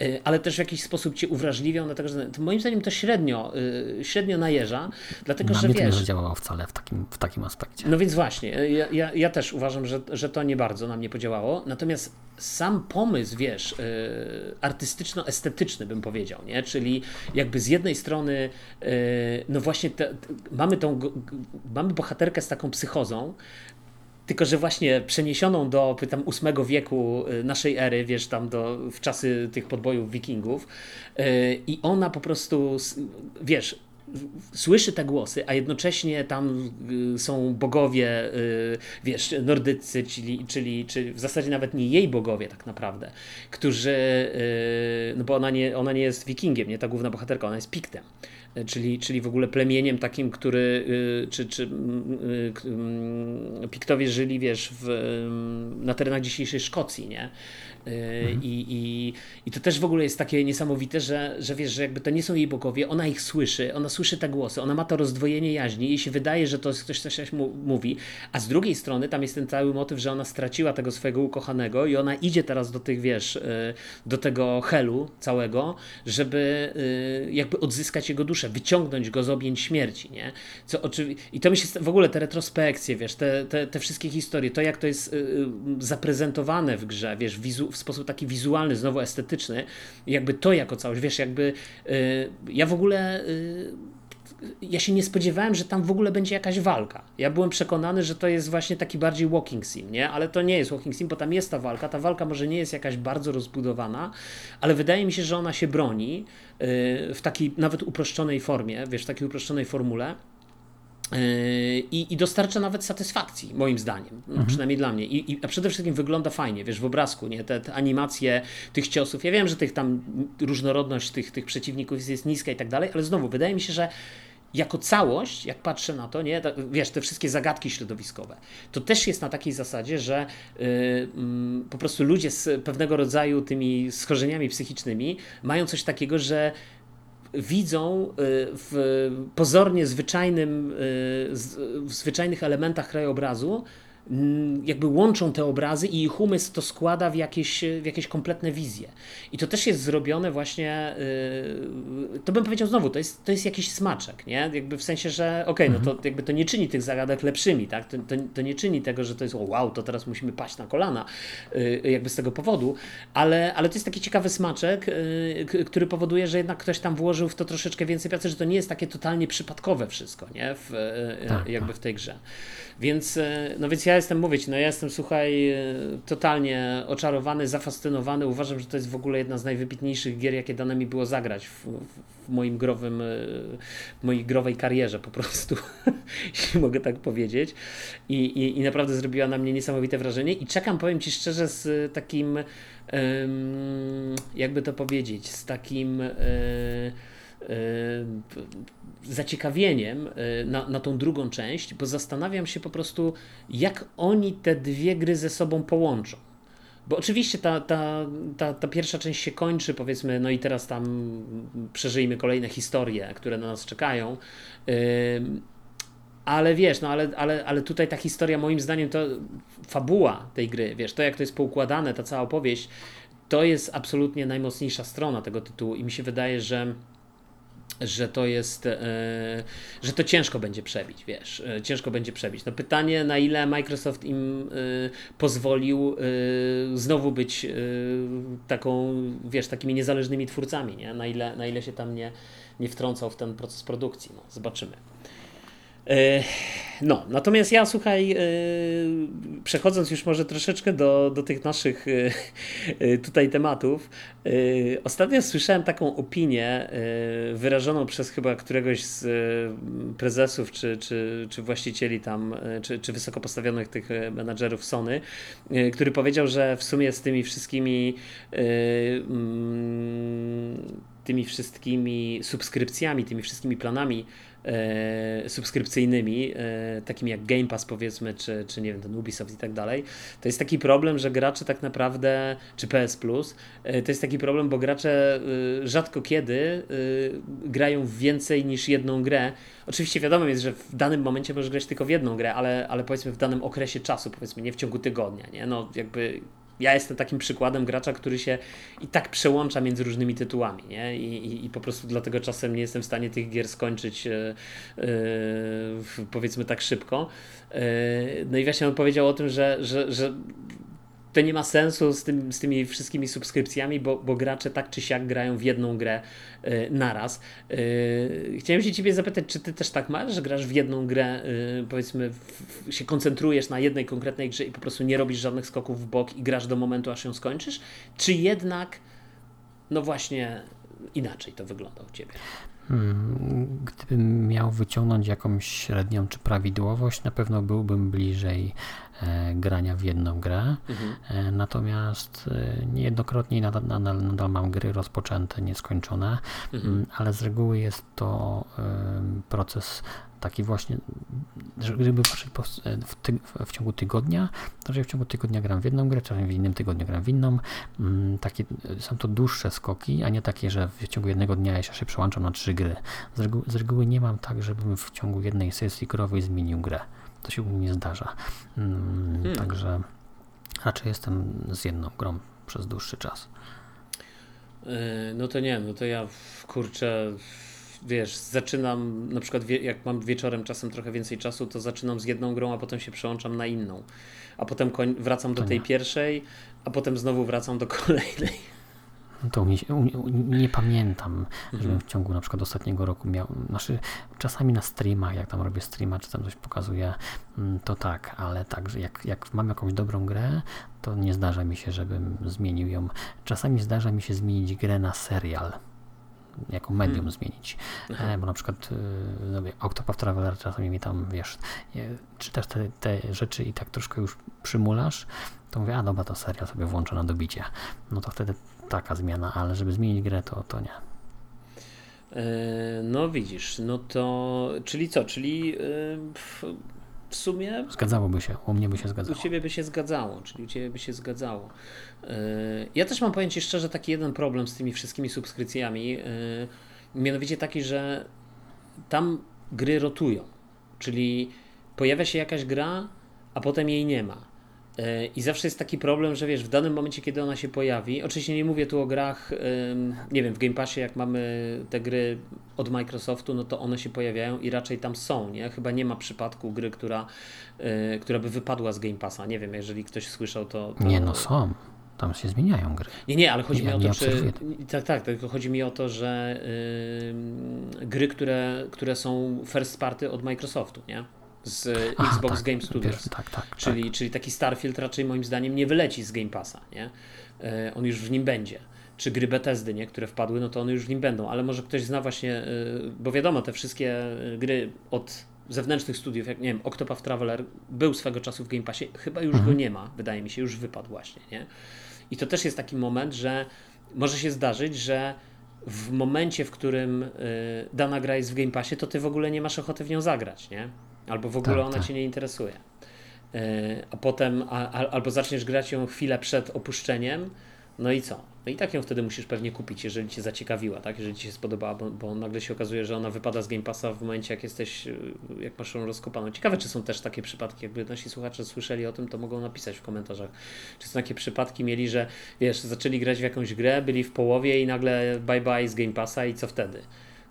yy, ale też w jakiś sposób cię uwrażliwią, dlatego że to moim zdaniem to średnio, yy, średnio najeża, dlatego Na że mnie wiesz... to nie działało wcale w takim, w takim aspekcie. No więc właśnie, ja, ja, ja też uważam, że, że to nie bardzo na mnie podziałało, natomiast sam pomysł, wiesz, artystyczno-estetyczny bym powiedział, nie? Czyli jakby z jednej strony, no właśnie, te, mamy tą, mamy bohaterkę z taką psychozą, tylko że właśnie przeniesioną do tam ósmego wieku naszej ery, wiesz, tam do, w czasy tych podbojów wikingów i ona po prostu, wiesz, słyszy te głosy, a jednocześnie tam y, są bogowie, wiesz, nordycy, czyli, czyli, czyli w zasadzie nawet nie jej bogowie tak naprawdę, którzy, no bo ona nie, ona nie jest wikingiem, nie ta główna bohaterka, ona jest Piktem czyli, czyli w ogóle plemieniem takim, który, y, czy, czy mm, y, mm, Piktowie żyli, wiesz, w, na terenach dzisiejszej Szkocji, nie? Mhm. I, i, I to też w ogóle jest takie niesamowite, że, że wiesz, że jakby to nie są jej bogowie, ona ich słyszy, ona słyszy te głosy, ona ma to rozdwojenie jaźni, jej się wydaje, że to jest ktoś, coś mówi, a z drugiej strony tam jest ten cały motyw, że ona straciła tego swojego ukochanego i ona idzie teraz do tych, wiesz, y, do tego helu całego, żeby y, jakby odzyskać jego duszę, wyciągnąć go z objęć śmierci, nie? Co oczywi- I to mi się w ogóle te retrospekcje, wiesz, te, te, te wszystkie historie, to jak to jest y, zaprezentowane w grze, wiesz, wizu w sposób taki wizualny, znowu estetyczny, jakby to jako całość, wiesz, jakby yy, ja w ogóle ja się nie spodziewałem, że tam w ogóle będzie jakaś walka. Ja byłem przekonany, że to jest właśnie taki bardziej walking sim, nie? Ale to nie jest walking sim, bo tam jest ta walka. Ta walka może nie jest jakaś bardzo rozbudowana, ale wydaje mi się, że ona się broni yy, w takiej nawet uproszczonej formie, wiesz, w takiej uproszczonej formule. Yy, I, I, dostarcza nawet satysfakcji, moim zdaniem, no, mhm. przynajmniej dla mnie. I, I, a przede wszystkim wygląda fajnie, wiesz, w obrazku, nie? Te, te, animacje tych ciosów. Ja wiem, że tych tam różnorodność tych, tych przeciwników jest niska i tak dalej, ale znowu wydaje mi się, że jako całość, jak patrzę na to, nie, wiesz, te wszystkie zagadki środowiskowe, to też jest na takiej zasadzie, że yy, yy, po prostu ludzie z pewnego rodzaju tymi schorzeniami psychicznymi mają coś takiego, że widzą y, w pozornie zwyczajnym, y, w zwyczajnych elementach krajobrazu jakby łączą te obrazy i ich umysł to składa w jakieś, w jakieś kompletne wizje. I to też jest zrobione właśnie, yy, to bym powiedział znowu, to jest, to jest jakiś smaczek, nie? Jakby w sensie, że okej, okay, no to mhm. jakby to nie czyni tych zagadek lepszymi, tak? To, to, to, nie czyni tego, że to jest o wow, to teraz musimy paść na kolana, yy, jakby z tego powodu, ale, ale to jest taki ciekawy smaczek, yy, który powoduje, że jednak ktoś tam włożył w to troszeczkę więcej pracy, że to nie jest takie totalnie przypadkowe wszystko, nie? W, y, tak, jakby tak. w tej grze. Więc, e, no więc ja jestem, mówić, no ja jestem, słuchaj, e, totalnie oczarowany, zafascynowany. Uważam, że to jest w ogóle jedna z najwybitniejszych gier, jakie dane mi było zagrać w, w moim growym, e, w mojej growej karierze po prostu, jeśli mogę tak powiedzieć. I, i, I naprawdę zrobiła na mnie niesamowite wrażenie i czekam, powiem Ci szczerze, z takim, jakby to powiedzieć, z takim zaciekawieniem e, na, na tą drugą część, bo zastanawiam się po prostu, jak oni te dwie gry ze sobą połączą. Bo oczywiście ta, ta, ta, ta pierwsza część się kończy, powiedzmy, no i teraz tam przeżyjmy kolejne historie, które na nas czekają. Ale wiesz, no ale, ale, ale tutaj ta historia, moim zdaniem, to fabuła tej gry, wiesz, to jak to jest poukładane, ta cała opowieść, to jest absolutnie najmocniejsza strona tego tytułu i mi się wydaje, że że to jest, e, że to ciężko będzie przebić, wiesz, e, ciężko będzie przebić. No pytanie, na ile Microsoft im e, pozwolił znowu być taką, wiesz, takimi niezależnymi twórcami, nie? Na ile, na ile się tam nie, nie wtrącał w ten proces produkcji, no, zobaczymy. No, natomiast ja słuchaj, e, przechodząc już może troszeczkę do, do tych naszych e, e, tutaj tematów, ostatnio słyszałem taką opinię wyrażoną przez chyba któregoś z prezesów czy, czy, czy właścicieli tam, czy, czy wysoko postawionych tych menadżerów Sony, który powiedział, że w sumie z tymi wszystkimi mm, tymi wszystkimi subskrypcjami, tymi wszystkimi planami e, subskrypcyjnymi, e, takimi jak Game Pass powiedzmy, czy, czy nie wiem, ten Ubisoft i tak dalej, to jest taki problem, że gracze tak naprawdę, czy PS Plus, e, to jest taki problem, bo gracze e, rzadko kiedy e, grają więcej niż jedną grę. Oczywiście wiadomo jest, że w danym momencie możesz grać tylko w jedną grę, ale, ale powiedzmy w danym okresie czasu, powiedzmy nie w ciągu tygodnia, nie? No jakby ja jestem takim przykładem gracza, który się i tak przełącza między różnymi tytułami, nie? I, i, i po prostu dlatego czasem nie jestem w stanie tych gier skończyć e, powiedzmy tak szybko. E, no i właśnie on powiedział o tym, że, że, że to nie ma sensu z, tym, z tymi wszystkimi subskrypcjami, bo, bo gracze tak czy siak grają w jedną grę y, naraz. Y, chciałem się ciebie zapytać, czy ty też tak masz, że grasz w jedną grę, y, powiedzmy, w, się koncentrujesz na jednej konkretnej grze i po prostu nie robisz żadnych skoków w bok i grasz do momentu, aż ją skończysz? Czy jednak, no właśnie, inaczej to wygląda u ciebie? Hmm, gdybym miał wyciągnąć jakąś średnią czy prawidłowość, na pewno byłbym bliżej e, grania w jedną grę. Mhm. E, natomiast e, niejednokrotnie nadal, nadal, nadal, mam gry rozpoczęte, nieskończone, mhm. Mm, ale z reguły jest to proces taki właśnie, że gdyby patrzeć w, ty, w, ciągu tygodnia, to że w ciągu tygodnia gram w jedną grę, czasem w innym tygodniu gram w inną. Mm, takie, są to dłuższe skoki, a nie takie, że w ciągu jednego dnia ja się przełączam na trzy gry. Z reguły, z reguły nie mam tak, żebym w ciągu jednej sesji krowej zmienił grę. To się u mnie nie zdarza. Mm, hmm. Także raczej jestem z jedną grą przez dłuższy czas. Yy, no to nie, no to ja kurczę wiesz, zaczynam, na przykład jak mam wieczorem czasem trochę więcej czasu, to zaczynam z jedną grą, a potem się przełączam na inną. A potem wracam do tej pierwszej, a potem znowu wracam do kolejnej. To nie, nie pamiętam, mhm. żebym w ciągu na przykład ostatniego roku miał, znaczy czasami na streamach, jak tam robię streama, czy tam coś pokazuję, mm, to tak, ale tak, że jak, jak mam jakąś dobrą grę, to nie zdarza mi się, żebym zmienił ją. Czasami zdarza mi się zmienić grę na serial jako medium hmm. zmienić. E, bo na przykład y, Octopath Traveler czasami mi tam, wiesz, czytasz te, te rzeczy i tak troszkę już przymulasz, to mówię, a dobra, to seria sobie włączę na dobicie. No to wtedy taka zmiana, ale żeby zmienić grę, to, to nie. E, no widzisz, no to, czyli co, czyli yy, w sumie. Zgadzałoby się, u mnie by się zgadzało. U ciebie by się zgadzało, czyli u ciebie by się zgadzało. Yy, ja też mam pojęcie szczerze taki jeden problem z tymi wszystkimi subskrypcjami, yy, mianowicie taki, że tam gry rotują, czyli pojawia się jakaś gra, a potem jej nie ma. I zawsze jest taki problem, że wiesz, w danym momencie, kiedy ona się pojawi, oczywiście nie mówię tu o grach, nie wiem, w Game Passie, jak mamy te gry od Microsoftu, no to one się pojawiają i raczej tam są, nie? Chyba nie ma przypadku gry, która, e, która by wypadła z Game Passa. Nie wiem, jeżeli ktoś słyszał, to. to... Nie, no są. Tam się zmieniają gry. Nie, nie, ale chodzi ja mi o to, czy. Tak, tak, tylko chodzi mi o to, że yy, gry, które, które są first party od Microsoftu, nie? Z Xbox tak, Game Studios. tak, tak, czyli, tak. czyli taki Starfield raczej moim zdaniem nie wyleci z Game Passa. Nie? E, on już w nim będzie. Czy gry Bethesdy, nie? które wpadły, no to one już w nim będą. Ale może ktoś zna właśnie, e, bo wiadomo, te wszystkie gry od zewnętrznych studiów, jak nie wiem, Octopath Traveler był swego czasu w Game Passie, chyba już mhm. go nie ma, wydaje mi się, już wypadł właśnie, nie? I to też jest taki moment, że może się zdarzyć, że w momencie, w którym y, dana gra jest w Game Passie, to ty w ogóle nie masz ochoty w nią zagrać, nie? Albo w ogóle tak, ona tak. cię nie interesuje. E, a potem, a, albo zaczniesz grać ją chwilę przed opuszczeniem, no i co? No i tak ją wtedy musisz pewnie kupić, jeżeli cię zaciekawiła, tak? Jeżeli ci się spodobała, bo, bo nagle się okazuje, że ona wypada z Game Passa w momencie, jak jesteś, y, jak masz ją rozkopaną. Ciekawe, czy są też takie przypadki, jakby nasi słuchacze słyszeli o tym, to mogą napisać w komentarzach. Czy są takie przypadki mieli, że wiesz, zaczęli grać w jakąś grę, byli w połowie i nagle bye bye z Game Passa i co wtedy?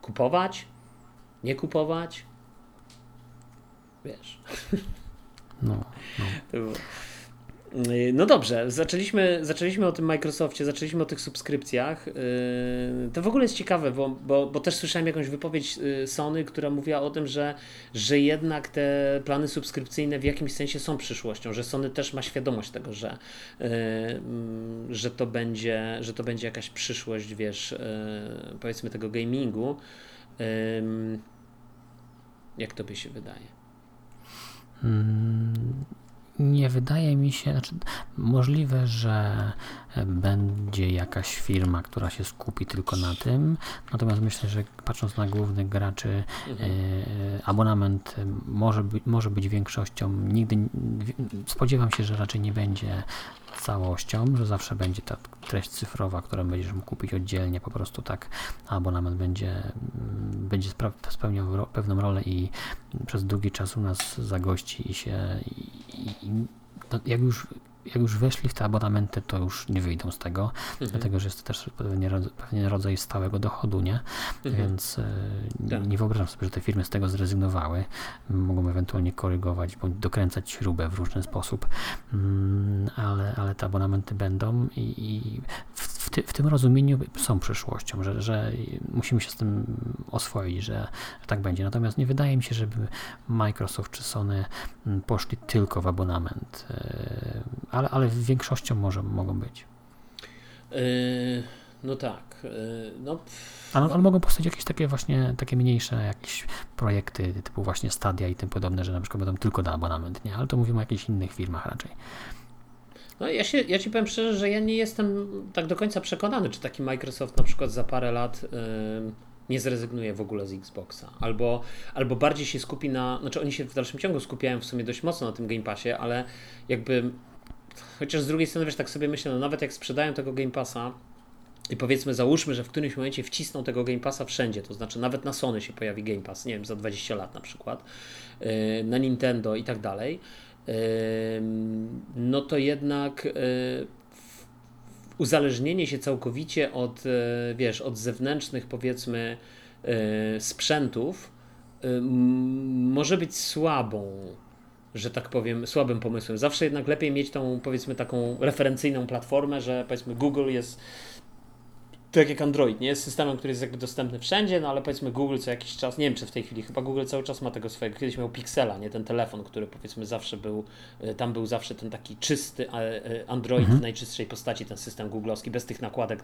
Kupować? Nie kupować? Wiesz. No, no. No dobrze, zaczęliśmy, zaczęliśmy o tym Microsoftie, zaczęliśmy o tych subskrypcjach. Yy, to w ogóle jest ciekawe, bo, bo, bo też słyszałem jakąś wypowiedź yy, Sony, która mówiła o tym, że, że jednak te plany subskrypcyjne w jakimś sensie są przyszłością, że Sony też ma świadomość tego, że, yy, że, to, będzie, że to będzie jakaś przyszłość, wiesz, powiedzmy tego gamingu. Jak tobie się wydaje? Mm, nie wydaje mi się, znaczy możliwe, że będzie jakaś firma, która się skupi tylko na tym, natomiast myślę, że patrząc na głównych graczy, mhm. e, abonament może, by, może być większością. Nigdy spodziewam się, że raczej nie będzie całością, że zawsze będzie ta treść cyfrowa, którą będziesz mógł kupić oddzielnie, po prostu tak abonament będzie, mm, będzie spełniał ro, pewną rolę i przez długi czas u nas zagości i się i, i, no, jak już jak już weszli w te abonamenty, to już nie wyjdą z tego, Mhm. dlatego że jest to też pewien, ro- pewien rodzaj stałego dochodu, nie? Mhm. Więc e, Tak. nie wyobrażam sobie, że te firmy z tego zrezygnowały. Mogą ewentualnie korygować bądź dokręcać śrubę w różny sposób, Mm, ale, ale te abonamenty będą i, i w, w, ty, w tym rozumieniu są przyszłością, że, że musimy się z tym oswoić, że, że tak będzie. Natomiast nie wydaje mi się, żeby Microsoft czy Sony mm, poszli tylko w abonament, e, ale, ale większością może mogą być. Yy, no tak. Yy, no, Ale, ale mogą powstać jakieś takie właśnie, takie mniejsze jakieś projekty typu właśnie Stadia i tym podobne, że na przykład będą tylko na abonament, nie? Ale to mówimy o jakichś innych firmach raczej. No ja, się, ja ci powiem szczerze, że ja nie jestem tak do końca przekonany, czy taki Microsoft na przykład za parę lat ym, nie zrezygnuje w ogóle z Xboxa. Albo, albo bardziej się skupi na. Znaczy oni się w dalszym ciągu skupiają w sumie dość mocno na tym Game Passie, ale jakby. Chociaż z drugiej strony, wiesz, tak sobie myślę, no nawet jak sprzedają tego Game Passa i powiedzmy, załóżmy, że w którymś momencie wcisną tego Game Passa wszędzie, to znaczy nawet na Sony się pojawi Game Pass, nie wiem, za 20 lat na przykład, yy, na Nintendo i tak dalej, no to jednak w- uzależnienie się całkowicie od, y, wiesz, od zewnętrznych powiedzmy y, sprzętów może być słabą, że tak powiem, słabym pomysłem. Zawsze jednak lepiej mieć tą powiedzmy taką referencyjną platformę, że powiedzmy Google jest tak jak Android, nie jest systemem, który jest jakby dostępny wszędzie, no ale powiedzmy Google co jakiś czas, nie wiem czy w tej chwili, chyba Google cały czas ma tego swojego, kiedyś miał Pixela, nie ten telefon, który powiedzmy zawsze był, y, tam był zawsze ten taki czysty e, e, Android w najczystszej postaci, ten system googlowski, bez tych nakładek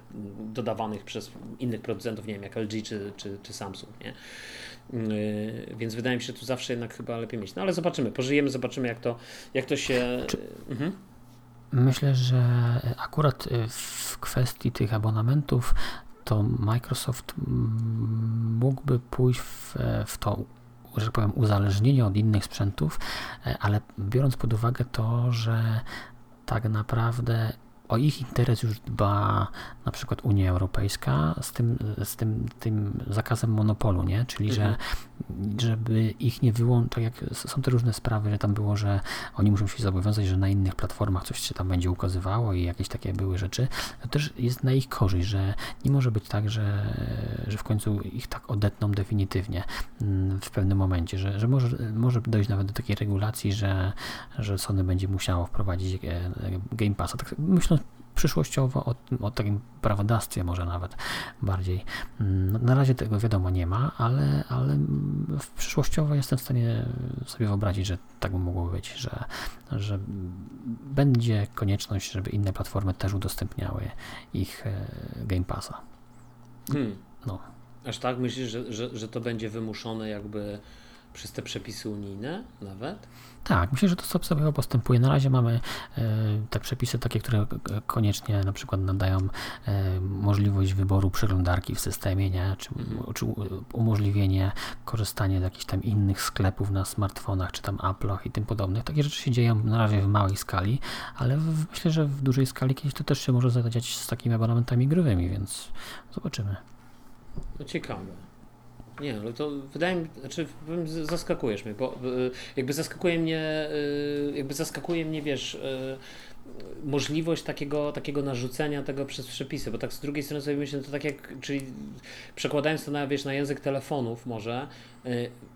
dodawanych przez innych producentów, nie wiem, jak LG czy, czy, czy Samsung, nie? Yy, Więc wydaje mi się, tu zawsze jednak chyba lepiej mieć. No ale zobaczymy, pożyjemy, zobaczymy jak to, jak to się... Mhm. Myślę, że akurat y, w kwestii tych abonamentów to Microsoft mm, mógłby pójść w, w to, że tak powiem, uzależnienie od innych sprzętów, e, ale biorąc pod uwagę to, że tak naprawdę o ich interes już dba na przykład Unia Europejska z tym, z tym, tym zakazem monopolu, nie? Czyli że żeby ich nie wyłączyć, tak jak są te różne sprawy, że tam było, że oni muszą się zobowiązać, że na innych platformach coś się tam będzie ukazywało i jakieś takie były rzeczy, to też jest na ich korzyść, że nie może być tak, że, że w końcu ich tak odetną definitywnie mm, w pewnym momencie, że, że może, może dojść nawet do takiej regulacji, że, że Sony będzie musiało wprowadzić e, Game Passa. Tak przyszłościowo o, o takim prawodawstwie może nawet bardziej. Mm, Na razie tego wiadomo nie ma, ale, ale przyszłościowo jestem w stanie sobie wyobrazić, że tak by mogło być, że, że będzie konieczność, żeby inne platformy też udostępniały ich e, Game Passa. Hmm. No. Aż tak myślisz, że, że, że to będzie wymuszone jakby przez te przepisy unijne nawet? Tak, myślę, że to stop sobie postępuje. Na razie mamy e, te przepisy takie, które koniecznie na przykład nadają e, możliwość wyboru przeglądarki w systemie, nie? Czy, czy u- umożliwienie korzystania z jakichś tam innych sklepów na smartfonach, czy tam Apple'ach i tym podobnych. Takie rzeczy się dzieją na razie w małej skali, ale w, myślę, że w dużej skali kiedyś to też się może zadziać z takimi abonamentami grywymi, więc zobaczymy. No ciekawe. Nie, ale to wydaje mi znaczy powiem, z- zaskakujesz mnie, bo y, jakby zaskakuje mnie, y, jakby zaskakuje mnie, wiesz, y, możliwość takiego, takiego narzucenia tego przez przepisy, bo tak z drugiej strony sobie myślę, to tak jak, czyli przekładając to na, wiesz, na język telefonów może,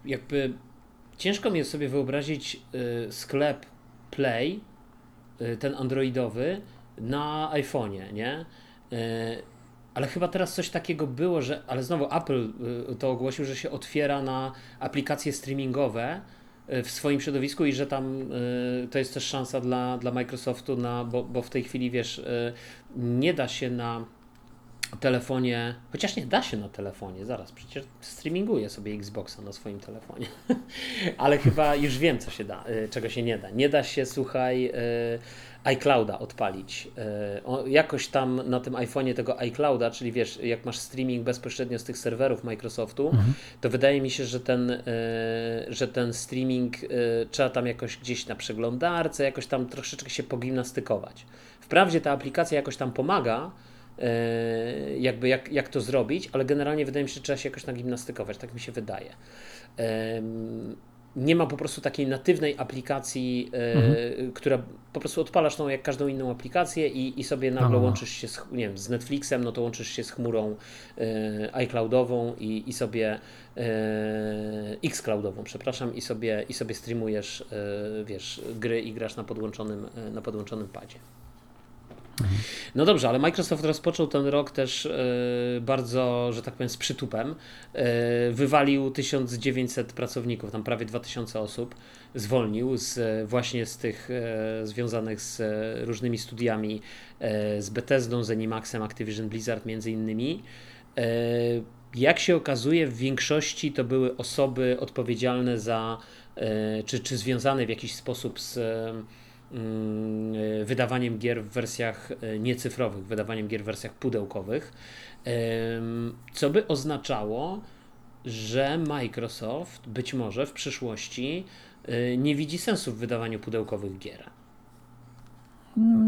jakby ciężko mi jest sobie wyobrazić sklep Play, ten androidowy, na iPhone'ie, nie? Ale chyba teraz coś takiego było, że. Ale znowu Apple y, to ogłosił, że się otwiera na aplikacje streamingowe y, w swoim środowisku i że tam y, to jest też szansa dla, dla Microsoftu, na, bo, bo w tej chwili wiesz, nie da się na telefonie, chociaż nie da się na telefonie, zaraz, przecież streaminguję sobie Xboxa na swoim telefonie, ale chyba już wiem, co się da, czego się nie da. Nie da się, słuchaj, iClouda odpalić. Y, o, jakoś tam na tym iPhone'ie tego iClouda, czyli wiesz, jak masz streaming bezpośrednio z tych serwerów Microsoftu, to wydaje mi się, że ten, y, że ten streaming y, trzeba tam jakoś gdzieś na przeglądarce, jakoś tam troszeczkę się pogimnastykować. Wprawdzie ta aplikacja jakoś tam pomaga, jakby jak, jak to zrobić, ale generalnie wydaje mi się, że trzeba się jakoś nagimnastykować, tak mi się wydaje. Nie ma po prostu takiej natywnej aplikacji, e, Mhm. która po prostu odpalasz tą jak każdą inną aplikację i, i sobie nagle no, no. łączysz się z, nie wiem, z Netflixem, no to łączysz się z chmurą e, iCloudową i, i sobie e, xCloudową, przepraszam, i sobie, i sobie streamujesz, wiesz, gry i grasz na podłączonym, na podłączonym padzie. No dobrze, ale Microsoft rozpoczął ten rok też e, bardzo, że tak powiem, z przytupem. E, wywalił 1900 pracowników, tam prawie 2000 osób zwolnił z, właśnie z tych e, związanych z e, różnymi studiami, e, z Bethesdą, z Animaxem, Activision Blizzard między innymi. E, jak się okazuje, w większości to były osoby odpowiedzialne za, e, czy, czy związane w jakiś sposób z e, e, wydawaniem gier w wersjach e, niecyfrowych, wydawaniem gier w wersjach pudełkowych, co by oznaczało, że Microsoft być może w przyszłości e, nie widzi sensu w wydawaniu pudełkowych gier.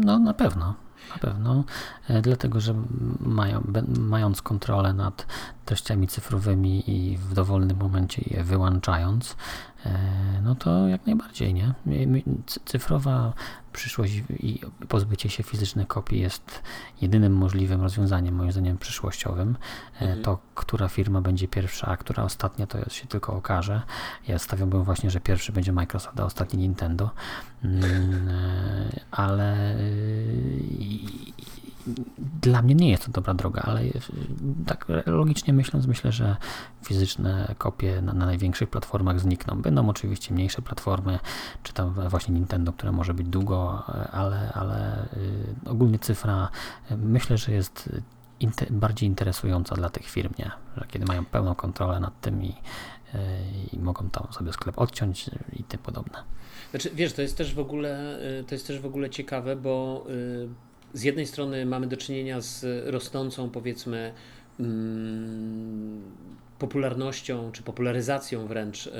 No na pewno, na pewno, e, dlatego że mają, mając kontrolę nad treściami cyfrowymi i w dowolnym momencie je wyłączając, e, no to jak najbardziej, nie? Cyfrowa przyszłość i pozbycie się fizycznych kopii jest jedynym możliwym rozwiązaniem, moim zdaniem, przyszłościowym. E, Mhm. To, która firma będzie pierwsza, a która ostatnia, to się tylko okaże. Ja stawiałbym właśnie, że pierwszy będzie Microsoft, a ostatni Nintendo. Mm, e, ale i- dla mnie nie jest to dobra droga, ale tak logicznie myśląc, myślę, że fizyczne kopie na, na największych platformach znikną. Będą oczywiście mniejsze platformy, czy tam właśnie Nintendo, które może być długo, ale, ale y, ogólnie cyfra y, myślę, że jest inte, bardziej interesująca dla tych firm, nie? Że kiedy mają pełną kontrolę nad tym i, y, i mogą tam sobie sklep odciąć i tym podobne. Znaczy, wiesz, to jest też w ogóle, to jest też w ogóle ciekawe, bo z jednej strony mamy do czynienia z rosnącą, powiedzmy, mm, popularnością, czy popularyzacją wręcz y,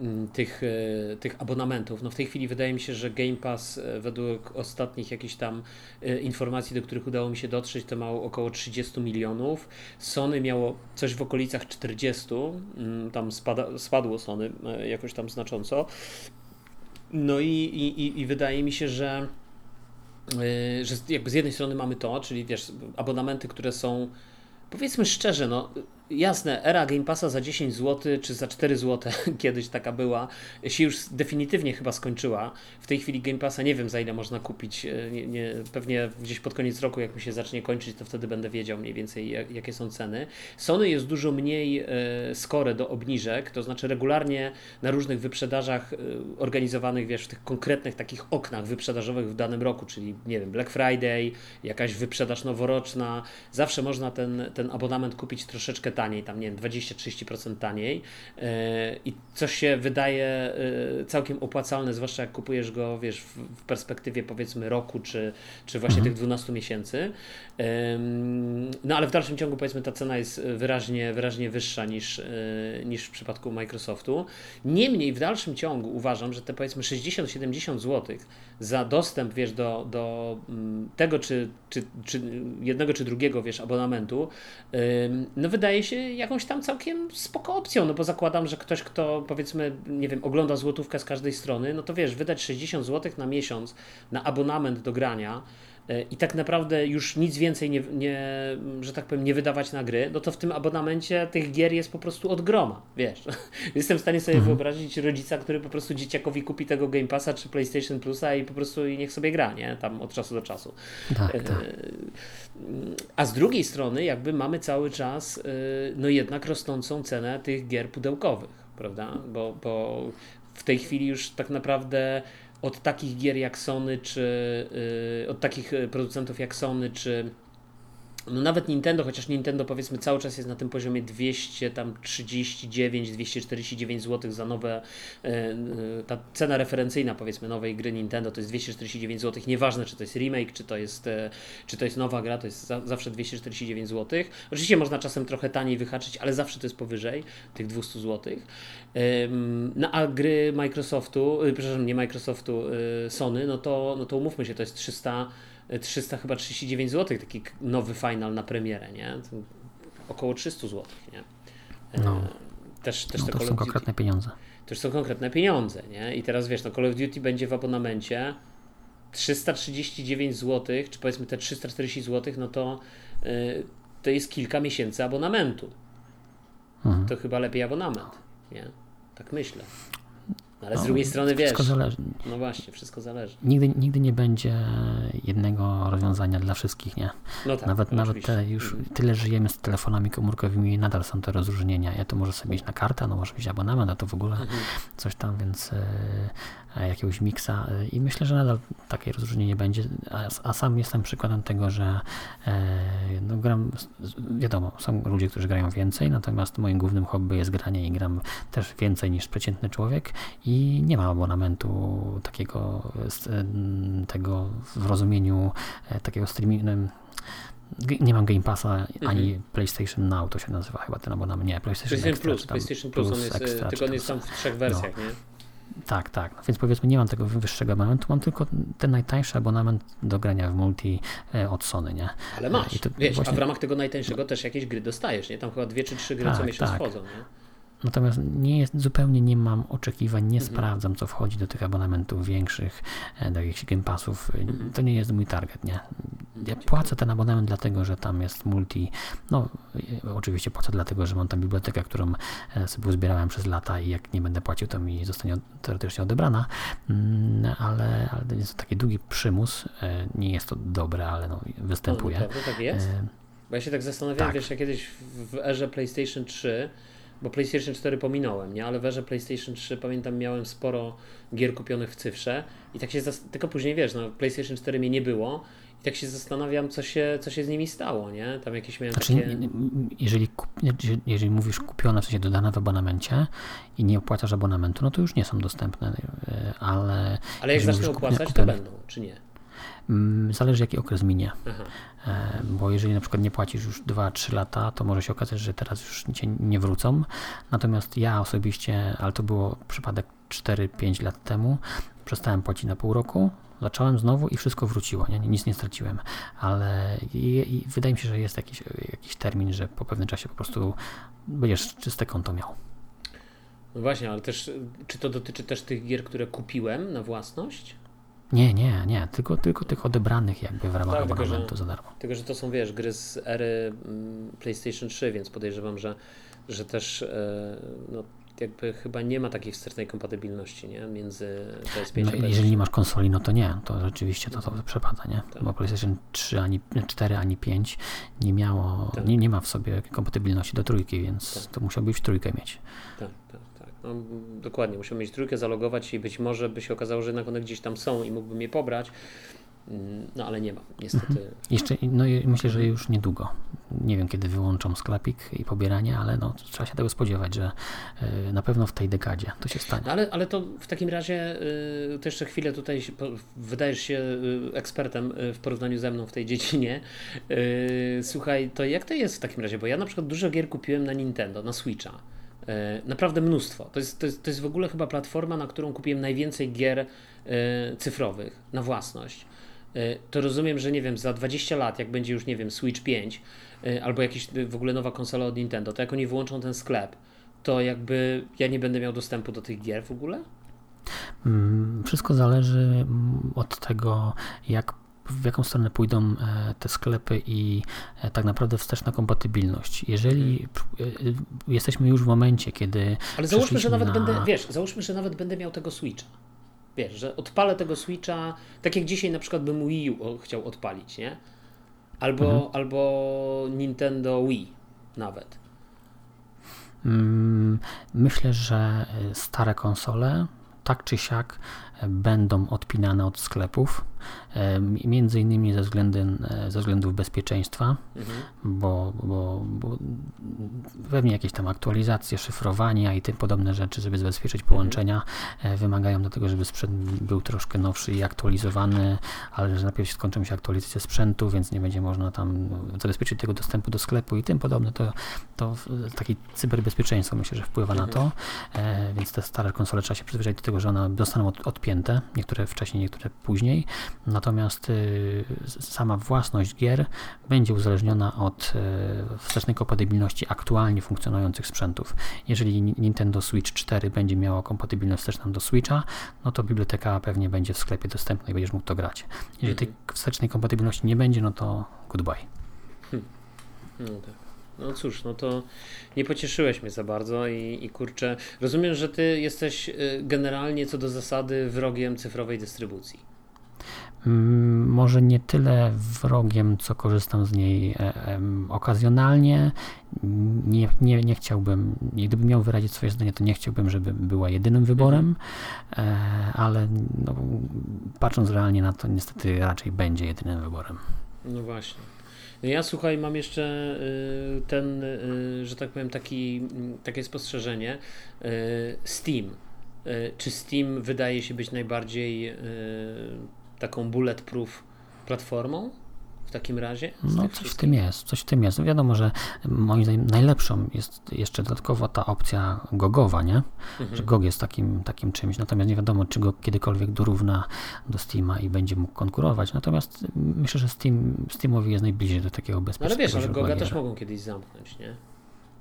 mm, tych, y, tych abonamentów. No w tej chwili wydaje mi się, że Game Pass y, według ostatnich jakichś tam informacji, do których udało mi się dotrzeć, to miało około 30 milionów. Sony miało coś w okolicach 40, mm, tam spada, spadło Sony jakoś tam znacząco. No i, i, i- wydaje mi się, że, że z- jakby z jednej strony mamy to, czyli wiesz, abonamenty, które są powiedzmy szczerze, no jasne, era Game Passa za 10 zł czy za 4 zł kiedyś taka była, się już definitywnie chyba skończyła. W tej chwili Game Passa nie wiem za ile można kupić, e, nie, nie, pewnie gdzieś pod koniec roku jak mi się zacznie kończyć, to wtedy będę wiedział mniej więcej jak, jakie są ceny. Sony jest dużo mniej e, skore do obniżek, to znaczy regularnie na różnych wyprzedażach e, organizowanych, wiesz, w tych konkretnych takich oknach wyprzedażowych w danym roku, czyli nie wiem, Black Friday, jakaś wyprzedaż noworoczna, zawsze można ten, ten abonament kupić troszeczkę taniej, tam nie wiem, 20-30% taniej e, i coś się wydaje e, całkiem opłacalne, zwłaszcza jak kupujesz go, wiesz, w, perspektywie powiedzmy roku, czy, czy właśnie Mhm. tych 12 miesięcy. No ale w dalszym ciągu powiedzmy ta cena jest wyraźnie, wyraźnie wyższa niż, e, niż w przypadku Microsoftu. Niemniej w dalszym ciągu uważam, że te powiedzmy 60-70 zł za dostęp, wiesz, do, do mm, tego, czy, czy, czy jednego, czy drugiego, wiesz, abonamentu, no wydaje się jakąś tam całkiem spoko opcją, no bo zakładam, że ktoś, kto powiedzmy, nie wiem, ogląda złotówkę z każdej strony, no to wiesz, wydać 60 zł na miesiąc na abonament do grania, i tak naprawdę już nic więcej nie, nie, że tak powiem, nie wydawać na gry, no to w tym abonamencie tych gier jest po prostu od groma, wiesz. Jestem w stanie sobie wyobrazić rodzica, który po prostu dzieciakowi kupi tego Game Passa czy PlayStation Plusa i po prostu i niech sobie gra, nie? Tam od czasu do czasu. Tak, E, tak. A z drugiej strony jakby mamy cały czas y, no jednak rosnącą cenę tych gier pudełkowych, prawda? Bo, bo w tej chwili już tak naprawdę od takich gier jak Sony, czy y, od takich y, producentów jak Sony, czy no nawet Nintendo, chociaż Nintendo powiedzmy cały czas jest na tym poziomie 239, 249 zł za nowe, e, e, ta cena referencyjna powiedzmy nowej gry Nintendo to jest 249 zł, nieważne czy to jest remake, czy to jest, e, czy to jest nowa gra, to jest za, zawsze 249 zł. Oczywiście można czasem trochę taniej wyhaczyć, ale zawsze to jest powyżej tych 200 zł. No a gry Microsoftu, przepraszam, nie Microsoftu, Sony, no to, no to umówmy się, to jest 300 300 chyba 39 zł, taki nowy final na premierę, nie? To Około 300 zł, nie? E, No. Też, też No to są konkretne pieniądze. to są konkretne pieniądze, nie? I teraz wiesz, no Call of Duty będzie w abonamencie 339 zł, czy powiedzmy te 340 zł, no to yy, to jest kilka miesięcy abonamentu. Mhm. To chyba lepiej abonament, nie? Tak myślę. No, ale z No, drugiej strony wiesz, Wszystko zależy. no właśnie, wszystko zależy. Nigdy, nigdy nie będzie jednego rozwiązania dla wszystkich, nie? No tak, nawet nawet oczywiście. te już tyle żyjemy z telefonami komórkowymi i nadal są te rozróżnienia. Ja to może sobie iść na kartę, no może być abonament, a to w ogóle Mhm. coś tam, więc e, jakiegoś miksa e, i myślę, że nadal takie rozróżnienie będzie, a, a sam jestem przykładem tego, że e, no gram, wiadomo, są ludzie, którzy grają więcej, natomiast moim głównym hobby jest granie i gram też więcej niż przeciętny człowiek i nie ma abonamentu takiego tego w rozumieniu e, takiego streamingu nie mam Game Passa ani PlayStation Now, to się nazywa chyba ten abonament. Nie, PlayStation, PlayStation Extra, Plus, PlayStation Plus, on jest, Extra, tylko on jest tam w trzech wersjach, nie? Tak, tak. No więc powiedzmy, nie mam tego wyższego abonamentu, mam tylko ten najtańszy abonament do grania w multi e, od Sony, nie? Ale masz, I to wiesz, a właśnie- w ramach tego najtańszego też jakieś gry dostajesz, nie? Tam chyba dwie czy trzy gry co Tak, miesiąc tak. wchodzą, nie? Natomiast nie jest, zupełnie nie mam oczekiwań, nie Mhm. sprawdzam, co wchodzi do tych abonamentów większych, e, do jakichś Game Passów. E, Mhm. To nie jest mój target, nie? Ja płacę ten abonament dlatego, że tam jest multi. No, e, oczywiście płacę dlatego, że mam tam bibliotekę, którą sobie uzbierałem przez lata i jak nie będę płacił, to mi zostanie teoretycznie odebrana. Mm, Ale, ale jest to taki długi przymus. Nie jest to dobre, ale no, No, występuje. naprawdę tak jest? Bo ja się tak zastanawiałem, tak. wiesz, ja kiedyś w erze PlayStation 3, bo PlayStation 4 pominąłem, nie? Ale w erze PlayStation 3 pamiętam miałem sporo gier kupionych w cyfrze i tak się, zas- tylko później wiesz, no PlayStation 4 mnie nie było i tak się zastanawiam, co się, co się z nimi stało, nie? Tam jakieś miałem Znaczy, takie... jeżeli, jeżeli- mówisz kupione, w sensie dodane w abonamencie i nie opłacasz abonamentu, no to już nie są dostępne, e, ale Ale jak zacznę mówisz kupione- opłacać, to będą, czy nie? Mm, zależy jaki okres minie. Aha. E, Bo jeżeli na przykład nie płacisz już 2-3 lata, to może się okazać, że teraz już cię nie wrócą. Natomiast ja osobiście, ale to było przypadek 4-5 lat temu, przestałem płacić na pół roku, zacząłem znowu i wszystko wróciło, nie? nic nie straciłem. Ale i, i wydaje mi się, że jest jakiś, jakiś termin, że po pewnym czasie po prostu będziesz czyste konto miał. No właśnie, ale też, czy to dotyczy też tych gier, które kupiłem na własność? Nie, nie, nie, tylko, tylko tych odebranych jakby w ramach Tak, tylko że- abonamentu za darmo. Tylko, że to są, wiesz, gry z ery mm, PlayStation 3, więc podejrzewam, że, że też e, no, jakby chyba nie ma takiej wstecznej kompatybilności nie? między PS5 No, a i PS3. jeżeli nie masz konsoli, no to nie, to rzeczywiście to, to przepada, nie? Tak. Bo PlayStation 3 ani 4 ani 5 nie miało, Tak. nie, nie ma w sobie kompatybilności do trójki, więc to musiał być w trójkę mieć. Tak, tak, tak. No, dokładnie, musiał mieć trójkę, zalogować i być może by się okazało, że jednak one gdzieś tam są i mógłbym je pobrać. Mm, No ale nie ma, niestety. Jeszcze, no myślę, że już niedługo. Nie wiem, kiedy wyłączą sklepik i pobieranie, ale no, trzeba się tego spodziewać, że y, na pewno w tej dekadzie to się stanie. No ale, ale to w takim razie y, to jeszcze chwilę tutaj wydajesz się y, ekspertem y, w porównaniu ze mną w tej dziedzinie. Słuchaj, to jak to jest w takim razie? Bo ja na przykład dużo gier kupiłem na Nintendo, na Switcha. Y, naprawdę mnóstwo. To jest, to, jest, to jest w ogóle chyba platforma, na którą kupiłem najwięcej gier y, cyfrowych na własność. Y, To rozumiem, że nie wiem, za 20 lat, jak będzie już, nie wiem, Switch 5 y, albo jakiś y, w ogóle nowa konsola od Nintendo, to jak oni wyłączą ten sklep, to jakby ja nie będę miał dostępu do tych gier w ogóle? Mm, Wszystko zależy mm, od tego, jak w jaką stronę pójdą e, te sklepy i e, tak naprawdę wsteczna kompatybilność. Jeżeli p- e, jesteśmy już w momencie, kiedy Ale załóżmy, że nawet na... będę, wiesz, załóżmy, że nawet będę miał tego Switcha. Wiesz, że odpalę tego Switcha, tak jak dzisiaj na przykład bym Wii U chciał odpalić, nie? Albo, albo Nintendo Wii nawet. Mm, Myślę, że stare konsole tak czy siak będą odpinane od sklepów, między innymi ze, względem, e, ze względów bezpieczeństwa, Mhm. bo, bo, bo pewnie jakieś tam aktualizacje, szyfrowania i tym podobne rzeczy, żeby zabezpieczyć połączenia, e, wymagają do tego, żeby sprzęt był troszkę nowszy i aktualizowany, ale że najpierw skończą się aktualizacje sprzętu, więc nie będzie można tam zabezpieczyć tego dostępu do sklepu i tym podobne. To, to takie cyberbezpieczeństwo myślę, że wpływa na to, e, więc te stare konsole trzeba się przyzwyczaić do tego, że one zostaną od, odpięte niektóre wcześniej, niektóre później. Natomiast y, sama własność gier będzie uzależniona od y, wstecznej kompatybilności aktualnie funkcjonujących sprzętów. Jeżeli Nintendo Switch 4 będzie miało kompatybilność wsteczną do Switcha, no to biblioteka pewnie będzie w sklepie dostępna i będziesz mógł to grać. Jeżeli tej wstecznej kompatybilności nie będzie, no to goodbye. No tak. No cóż, no to nie pocieszyłeś mnie za bardzo i, i kurczę, rozumiem, że ty jesteś y, generalnie co do zasady wrogiem cyfrowej dystrybucji. Mm, Może nie tyle wrogiem, co korzystam z niej e, okazjonalnie. Nie, nie, nie chciałbym, gdybym miał wyrazić swoje zdanie, to nie chciałbym, żeby była jedynym wyborem, e, ale no, patrząc realnie na to, niestety raczej będzie jedynym wyborem. No właśnie. No ja słuchaj, mam jeszcze y, ten, y, że tak powiem, taki, takie spostrzeżenie. Y, Steam. Czy Steam wydaje się być najbardziej taką bulletproof platformą w takim razie? No coś w tym jest, coś w tym jest. Wiadomo, że moim zdaniem najlepszą jest jeszcze dodatkowo ta opcja gogowa, nie? Mhm. Że GOG jest takim, takim czymś, natomiast nie wiadomo, czy go kiedykolwiek dorówna do Steama i będzie mógł konkurować. Natomiast myślę, że Steam, Steamowi jest najbliżej do takiego No ale wiesz, ale Goga też mogą kiedyś zamknąć, nie?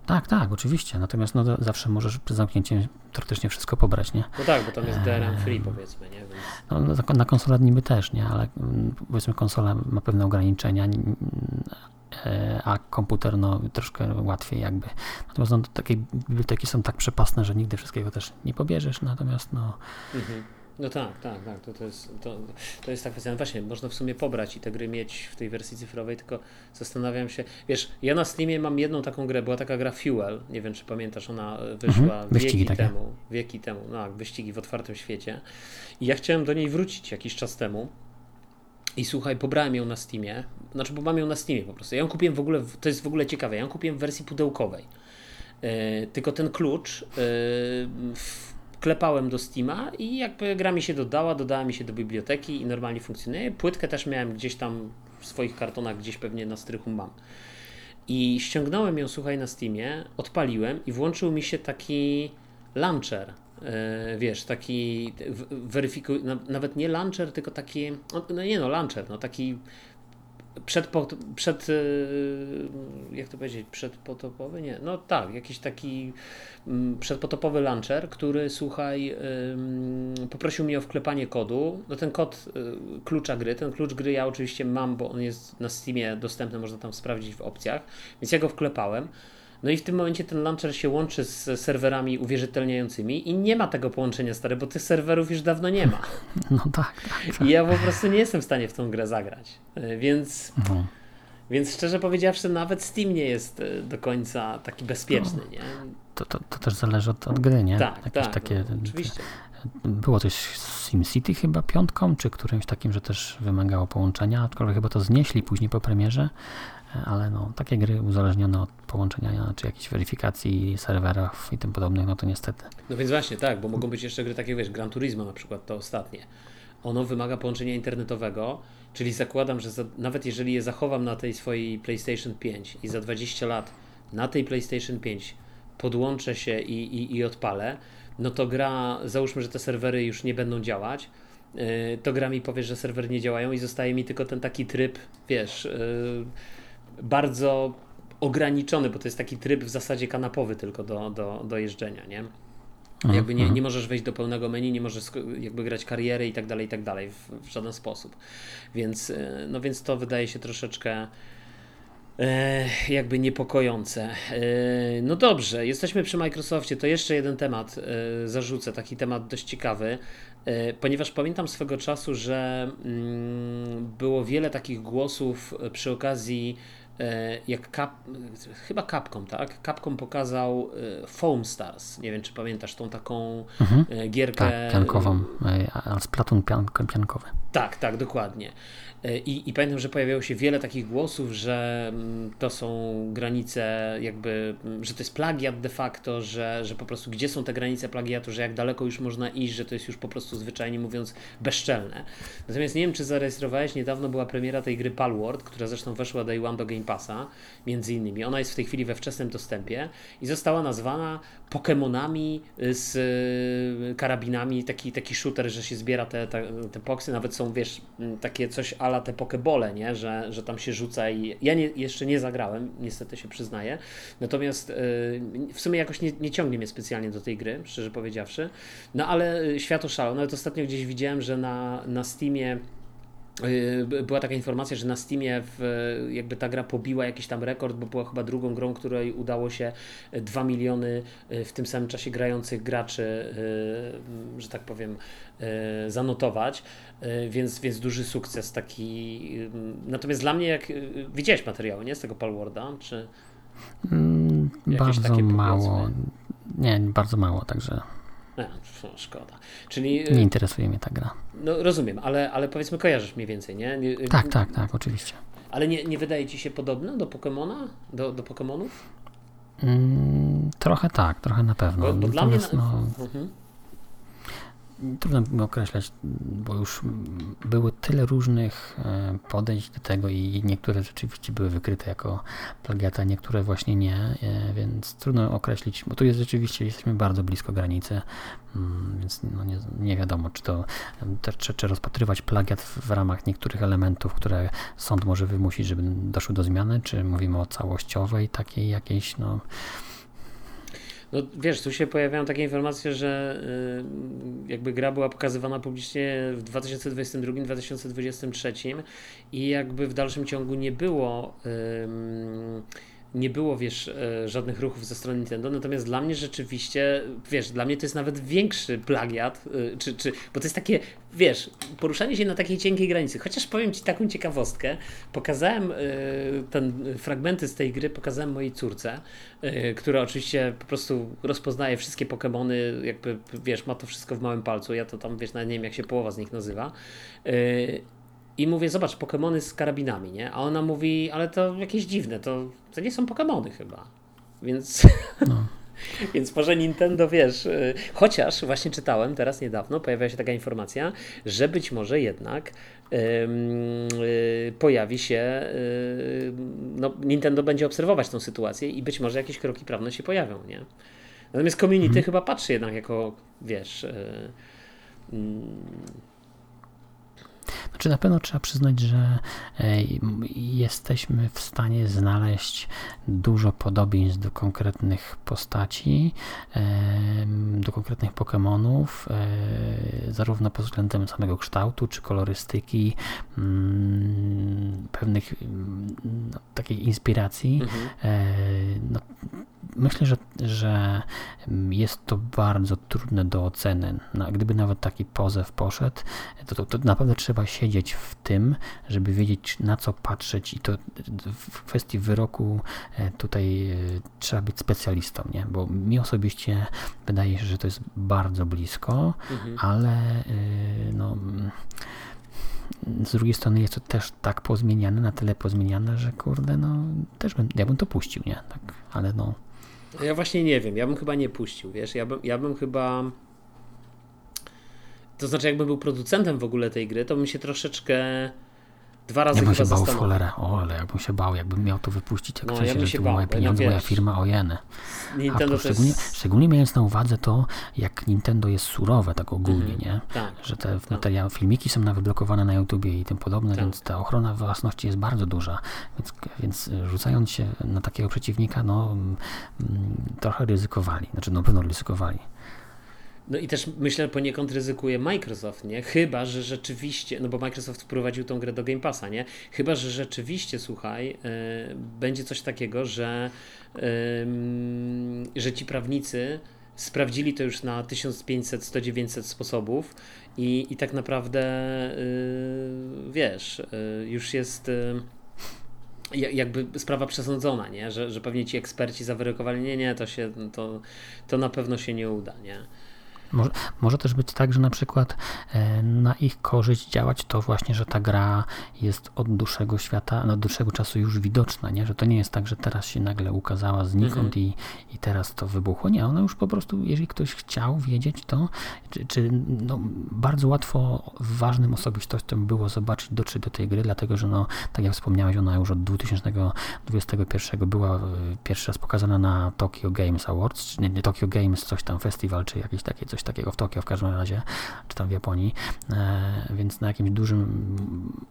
Tak, tak, oczywiście. Natomiast no, zawsze możesz przed zamknięciem teoretycznie wszystko pobrać, nie? No tak, bo tam jest DRM free powiedzmy, nie? Więc... No, na, na konsolę niby też, nie? Ale mm, powiedzmy konsola ma pewne ograniczenia, e, a komputer no troszkę łatwiej jakby. Natomiast no, takie biblioteki są tak przepasne, że nigdy wszystkiego też nie pobierzesz, natomiast no Mhm. No tak, tak, tak. To, to, jest, to, to jest ta kwestia. No właśnie, można w sumie pobrać i te gry mieć w tej wersji cyfrowej, tylko zastanawiam się. Wiesz, ja na Steamie mam jedną taką grę, była taka gra Fuel. Nie wiem, czy pamiętasz, ona wyszła Mhm, wieki takie. temu. Wieki temu, no tak, wyścigi w otwartym świecie. I ja chciałem do niej wrócić jakiś czas temu. I słuchaj, pobrałem ją na Steamie. Znaczy, bo mam ją na Steamie po prostu. Ja ją kupiłem w ogóle, w- to jest w ogóle ciekawe, ja ją kupiłem w wersji pudełkowej. E, tylko ten klucz e, wklepałem do Steama i jakby gra mi się dodała, dodała mi się do biblioteki i normalnie funkcjonuje. Płytkę też miałem gdzieś tam w swoich kartonach, gdzieś pewnie na strychu mam. I ściągnąłem ją, słuchaj, na Steamie, odpaliłem i włączył mi się taki launcher. e, Wiesz, taki weryfikuj, nawet nie launcher, tylko taki, no- no nie no, launcher, no taki przed, przed e, jak to powiedzieć, przedpotopowy? Nie, no tak, jakiś taki mm, przedpotopowy launcher, który słuchaj, poprosił mnie o wklepanie kodu. No ten kod y, klucza gry, ten klucz gry ja oczywiście mam, bo on jest na Steamie dostępny, można tam sprawdzić w opcjach, więc ja go wklepałem. No i w tym momencie ten launcher się łączy z serwerami uwierzytelniającymi i nie ma tego połączenia stare, bo tych serwerów już dawno nie ma. no tak, tak. I ja po prostu nie jestem w stanie w tą grę zagrać. Y, Więc No. więc szczerze powiedziawszy, nawet Steam nie jest e, do końca taki bezpieczny, nie? To, to, to też zależy od, od gry, nie? Tak, Jakieś tak, takie, no, oczywiście. Było coś z SimCity chyba piątką, czy którymś takim, że też wymagało połączenia, aczkolwiek chyba to znieśli później po premierze, ale no, takie gry uzależnione od połączenia, czy jakiejś weryfikacji serwerów i tym podobnych, no to niestety. No więc właśnie, tak, bo mogą być jeszcze gry takie, wiesz, Gran Turismo na przykład, to ostatnie. Ono wymaga połączenia internetowego, czyli zakładam, że za, nawet jeżeli je zachowam na tej swojej PlayStation 5 i za 20 lat na tej PlayStation 5 podłączę się i, i, i odpalę, no to gra, załóżmy, że te serwery już nie będą działać, yy, to gra mi powie, że serwery nie działają i zostaje mi tylko ten taki tryb, wiesz, yy, bardzo ograniczony, bo to jest taki tryb w zasadzie kanapowy tylko do, do, do jeżdżenia, nie? Jakby nie, nie możesz wejść do pełnego menu, nie możesz jakby grać kariery i tak dalej, i tak dalej w, w żaden sposób. Więc, e, no więc to wydaje się troszeczkę e, jakby niepokojące. E, no dobrze, jesteśmy przy Microsoftie, to jeszcze jeden temat e, zarzucę, taki temat dość ciekawy, ponieważ pamiętam swego czasu, że mm, było wiele takich głosów przy okazji jak Cap, chyba Capcom, tak? Capcom pokazał e, Foam Stars. Nie wiem, czy pamiętasz tą taką e, gierkę. Tak, piankową, e, a Splatoon pian, piankowy. Tak, tak, dokładnie. E, I, I pamiętam, że pojawiało się wiele takich głosów, że mm, to są granice, jakby, mm, że to jest plagiat de facto, że, że po prostu gdzie są te granice plagiatu, że jak daleko już można iść, że to jest już po prostu zwyczajnie mówiąc bezczelne. Natomiast nie wiem, czy zarejestrowałeś, niedawno była premiera tej gry Palworld, która zresztą weszła Day One do Game Passa, między innymi. Ona jest w tej chwili we wczesnym dostępie i została nazwana Pokémonami z y, karabinami, taki, taki shooter, że się zbiera te, te, te poksy, nawet są, wiesz, takie coś ala te pokebole, nie? Że, że tam się rzuca i ja nie, jeszcze nie zagrałem, niestety się przyznaję, natomiast y, w sumie jakoś nie, nie ciągnie mnie specjalnie do tej gry, szczerze powiedziawszy, no ale świat oszalał, nawet ostatnio gdzieś widziałem, że na, na Steamie Y, była taka informacja, że na Steamie w, jakby ta gra pobiła jakiś tam rekord, bo była chyba drugą grą, której udało się 2 miliony y, w tym samym czasie grających graczy, y, że tak powiem, zanotować, więc, więc duży sukces taki. Natomiast dla mnie, jak widziałeś materiały, nie z tego Palwarda, czy mm, bardzo mało. Nie, bardzo mało, także no, szkoda. Czyli, nie interesuje mnie ta gra. No rozumiem, ale, ale powiedzmy kojarzysz mniej więcej, nie? nie tak, tak, tak, oczywiście. Ale nie, nie wydaje ci się podobne do Pokemona? Do, do Pokemonów? Mm, trochę tak, trochę na pewno. Bo, bo dla mnie... No, mhm trudno mi określać, bo już było tyle różnych e, podejść do tego i niektóre rzeczywiście były wykryte jako plagiata, niektóre właśnie nie, e, więc trudno określić, bo tu jest rzeczywiście, jesteśmy bardzo blisko granicy, mm, więc no nie, nie wiadomo, czy to czy, czy rozpatrywać plagiat w ramach niektórych elementów, które sąd może wymusić, żeby doszły do zmiany, czy mówimy o całościowej takiej jakiejś, no no wiesz, tu się pojawiają takie informacje, że y, jakby gra była pokazywana publicznie w 2022-2023 i jakby w dalszym ciągu nie było nie było, wiesz, e, żadnych ruchów ze strony Nintendo, natomiast dla mnie rzeczywiście, wiesz, dla mnie to jest nawet większy plagiat, e, czy, czy, bo to jest takie, wiesz, poruszanie się na takiej cienkiej granicy. Chociaż powiem Ci taką ciekawostkę, pokazałem e, ten fragmenty z tej gry, pokazałem mojej córce, która oczywiście po prostu rozpoznaje wszystkie Pokémony, jakby, wiesz, ma to wszystko w małym palcu, ja to tam, wiesz, nawet nie wiem, jak się połowa z nich nazywa. I mówię, zobacz, Pokémony z karabinami, nie? A ona mówi, ale to jakieś dziwne, to, to nie są Pokémony chyba. Więc. No. Więc może Nintendo, wiesz, y, chociaż właśnie czytałem teraz niedawno, pojawiła się taka informacja, że być może jednak yy, yy, pojawi się, yy, no, Nintendo będzie obserwować tą sytuację i być może jakieś kroki prawne się pojawią, nie? Natomiast community mhm. chyba patrzy jednak jako, wiesz, y, mm, znaczy na pewno trzeba przyznać, że e, jesteśmy w stanie znaleźć dużo podobieństw do konkretnych postaci, do konkretnych Pokémonów, e, zarówno pod względem samego kształtu, czy kolorystyki, mm, pewnych no, takiej inspiracji. Mhm. E, no, myślę, że, że jest to bardzo trudne do oceny. No, gdyby nawet taki pozew poszedł, to, to, to naprawdę trzeba siedzieć w tym, żeby wiedzieć na co patrzeć i to w kwestii wyroku e, tutaj e, trzeba być specjalistą, nie? bo mi osobiście wydaje się, że to jest bardzo blisko, mhm. ale e, no z drugiej strony jest to też tak pozmieniane, na tyle pozmieniane, że kurde, no też bym, ja bym to puścił, nie? Tak, ale no. Ja właśnie nie wiem, ja bym chyba nie puścił, wiesz, ja bym, ja bym chyba... To znaczy, jakbym był producentem w ogóle tej gry, to bym się troszeczkę dwa razy ja bym się bał w cholerę, o, ale jakbym się bał, jakbym miał to wypuścić, jak no, coś, ja się bał, moje pieniądze, moja firma, o jeny. Nintendo szczególnie, jest... szczególnie mając na uwadze to, jak Nintendo jest surowe tak ogólnie, mhm. nie? Tak, że te tak. materiały, filmiki są nawet blokowane na YouTubie i tym podobne, tak. więc ta ochrona własności jest bardzo duża, więc, więc rzucając się na takiego przeciwnika, no mm, trochę ryzykowali, znaczy no pewno ryzykowali. No i też myślę poniekąd ryzykuje Microsoft, nie? Chyba, że rzeczywiście, no bo Microsoft wprowadził tą grę do Game Passa, nie? Chyba, że rzeczywiście, słuchaj, yy, będzie coś takiego, że, yy, że ci prawnicy sprawdzili to już na 1500, 100, 900 sposobów i, i tak naprawdę, yy, wiesz, już jest jakby sprawa przesądzona, nie? Że, że pewnie ci eksperci zawyrokowali, nie, nie, to się, to, to na pewno się nie uda, nie? Może, może też być tak, że na przykład e, na ich korzyść działać to właśnie, że ta gra jest od dłuższego świata, no, od dłuższego czasu już widoczna, nie? że to nie jest tak, że teraz się nagle ukazała znikąd i, i teraz to wybuchło. Nie, ona już po prostu, jeżeli ktoś chciał wiedzieć to, czy, czy no, bardzo łatwo ważnym osobistościom było zobaczyć, dotrzeć do tej gry, dlatego że no, tak jak wspomniałeś, ona już od 2021 była e, pierwszy raz pokazana na Tokyo Games Awards, czy nie, nie Tokyo Games, coś tam festiwal, czy jakieś takie coś takiego w Tokio w każdym razie, czy tam w Japonii, e, więc na jakimś dużym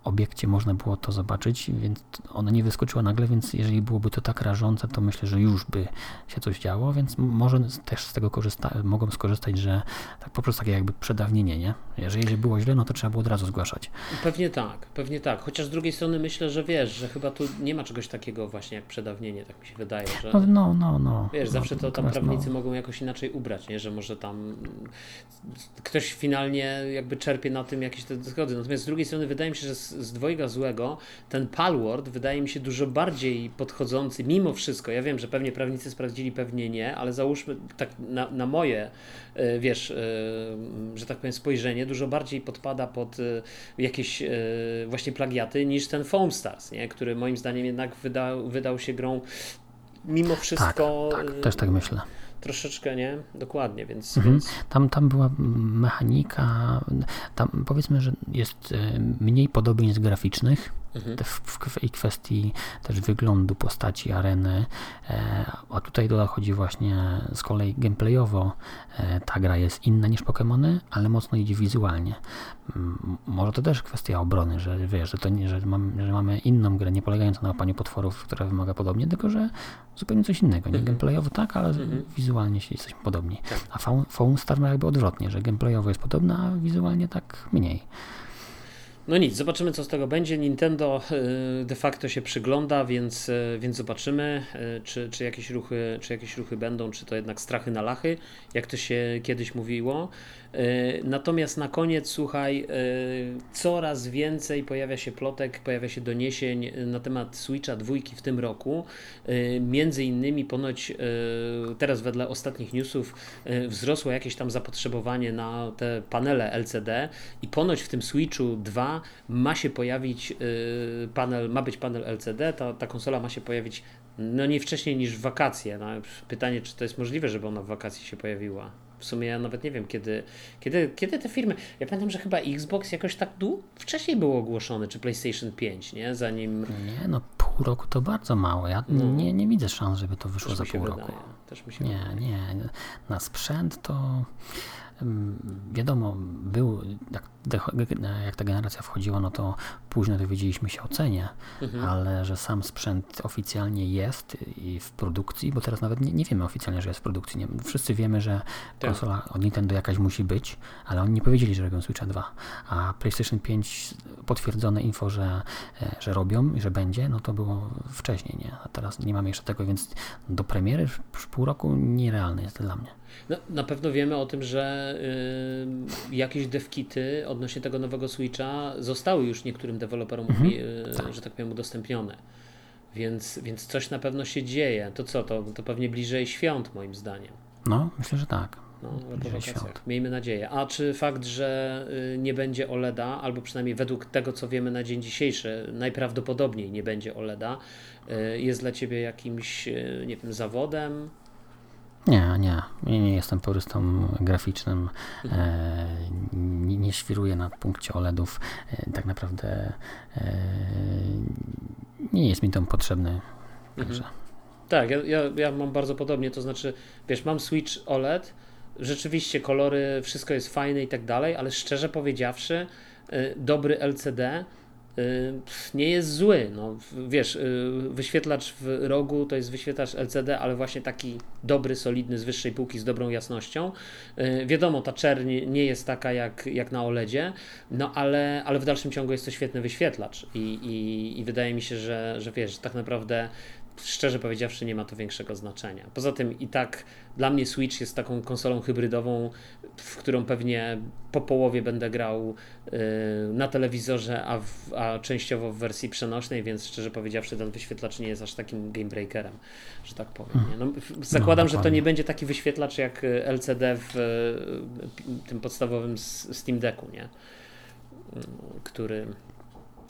obiekcie można było to zobaczyć, więc ona nie wyskoczyła nagle, więc jeżeli byłoby to tak rażące, to myślę, że już by się coś działo, więc może też z tego korzysta mogą skorzystać, że tak po prostu takie jakby przedawnienie, nie? Jeżeli było źle, no to trzeba było od razu zgłaszać. Pewnie tak, pewnie tak. Chociaż z drugiej strony myślę, że wiesz, że chyba tu nie ma czegoś takiego właśnie jak przedawnienie, tak mi się wydaje, że No, no, no. no. wiesz, no, zawsze to tam natomiast, prawnicy no, mogą jakoś inaczej ubrać, nie? Że może tam ktoś finalnie jakby czerpie na tym jakieś te zgody. Natomiast z drugiej strony wydaje mi się, że z, z dwojga złego ten Palward wydaje mi się dużo bardziej podchodzący mimo wszystko. Ja wiem, że pewnie prawnicy sprawdzili, pewnie nie, ale załóżmy tak na, na moje, e, wiesz, e, że tak powiem spojrzenie, dużo bardziej podpada pod e, jakieś właśnie plagiaty niż ten Foam Stars, nie? Który moim zdaniem jednak wydał, wydał się grą mimo wszystko tak, e, też tak myślę. Troszeczkę, nie? Dokładnie, więc, Mhm. więc Tam, tam była mechanika, tam powiedzmy, że jest e, mniej podobieństw graficznych Mhm. w, kwestii też wyglądu postaci areny, e, a tutaj dochodzi właśnie z kolei gameplayowo e, ta gra jest inna niż Pokémony, ale mocno idzie wizualnie. Może to też kwestia obrony, że wiesz, że, to nie, że, mam, że mamy inną grę, nie polegającą na łapaniu potworów, która wymaga podobnie, tylko że zupełnie coś innego. Nie Mhm. gameplayowo tak, ale Mhm. wizualnie się jesteśmy podobni. Tak. A Foam Star ma jakby odwrotnie, że gameplayowo jest podobna, a wizualnie tak mniej. No nic, zobaczymy co z tego będzie. Nintendo y, de facto się przygląda, więc, y, więc zobaczymy, y, czy, czy, jakieś ruchy, czy jakieś ruchy będą, czy to jednak strachy na lachy, jak to się kiedyś mówiło. Y, Natomiast na koniec, słuchaj, y, coraz więcej pojawia się plotek, pojawia się doniesień na temat Switcha dwójki w tym roku. Y, Między innymi ponoć teraz wedle ostatnich newsów wzrosło jakieś tam zapotrzebowanie na te panele LCD i ponoć w tym Switchu 2 ma się pojawić panel, ma być panel LCD, ta, ta konsola ma się pojawić no nie wcześniej niż w wakacje. No, pytanie, czy to jest możliwe, żeby ona w wakacje się pojawiła. W sumie ja nawet nie wiem, kiedy, kiedy, kiedy te firmy. Ja pamiętam, że chyba Xbox jakoś tak dłu- wcześniej był ogłoszony, czy PlayStation 5, nie? Zanim. Nie, no pół roku to bardzo mało. Ja No. nie, nie widzę szans, żeby to wyszło Też za pół wydaje. roku. Też mi się Nie, wydaje. nie. Na sprzęt to mm, wiadomo, był, jak, jak ta generacja wchodziła, no to późno dowiedzieliśmy się o cenie, Mhm. ale że sam sprzęt oficjalnie jest i w produkcji, bo teraz nawet nie, nie wiemy oficjalnie, że jest w produkcji. Nie, wszyscy wiemy, że Tak. konsola od Nintendo jakaś musi być, ale oni nie powiedzieli, że robią Switcha 2. A PlayStation 5 potwierdzone info, że, e, że robią i że będzie, no to było wcześniej, nie? A teraz nie mamy jeszcze tego, więc do premiery w pół roku nierealne jest to dla mnie. No, na pewno wiemy o tym, że y, jakieś devkity odnośnie tego nowego Switcha zostały już niektórym deweloperom, Mhm. y, że tak powiem, udostępnione. Więc, więc coś na pewno się dzieje. To co? To, to pewnie bliżej świąt, moim zdaniem. No, myślę, że tak. No, świąt. Miejmy nadzieję. A czy fakt, że y, nie będzie OLEDa, albo przynajmniej według tego, co wiemy na dzień dzisiejszy, najprawdopodobniej nie będzie OLEDa, y, jest dla Ciebie jakimś, y, nie wiem, zawodem? Nie, nie. Nie, jestem porystą graficznym. E, nie, nie świruję na punkcie OLEDów. E, tak naprawdę e, nie jest mi to potrzebny. Także. Tak, ja, ja, ja mam bardzo podobnie, to znaczy, wiesz, mam Switch OLED, rzeczywiście kolory, wszystko jest fajne i tak dalej, ale szczerze powiedziawszy, y, dobry LCD nie jest zły. No, wiesz, y, wyświetlacz w rogu to jest wyświetlacz LCD, ale właśnie taki dobry, solidny, z wyższej półki, z dobrą jasnością. Y, Wiadomo, ta czerń nie jest taka jak, jak na OLEDzie, no ale, ale w dalszym ciągu jest to świetny wyświetlacz i, i, i wydaje mi się, że, że wiesz, tak naprawdę szczerze powiedziawszy nie ma to większego znaczenia. Poza tym i tak dla mnie Switch jest taką konsolą hybrydową, w którą pewnie po połowie będę grał yy, na telewizorze, a, w, a częściowo w wersji przenośnej, więc szczerze powiedziawszy ten wyświetlacz nie jest aż takim game breakerem, że tak powiem. Nie? No, zakładam, że to nie będzie taki wyświetlacz jak LCD w yy, tym podstawowym Steam Decku, nie? Yy, który,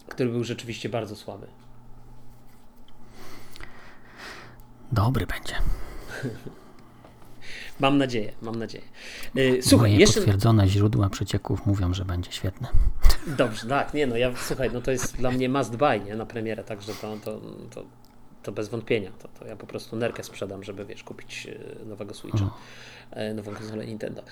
który był rzeczywiście bardzo słaby. Dobry będzie. Mam nadzieję, mam nadzieję. Yy, słuchaj, Moje jeszcze... potwierdzone źródła przecieków mówią, że będzie świetne. Dobrze, tak, nie no, ja słuchaj, no to jest dla mnie must buy, nie, na premierę, także to, to, to, to bez wątpienia, to, to ja po prostu nerkę sprzedam, żeby, wiesz, kupić e, nowego Switcha. O e, nową konsolę Nintendo.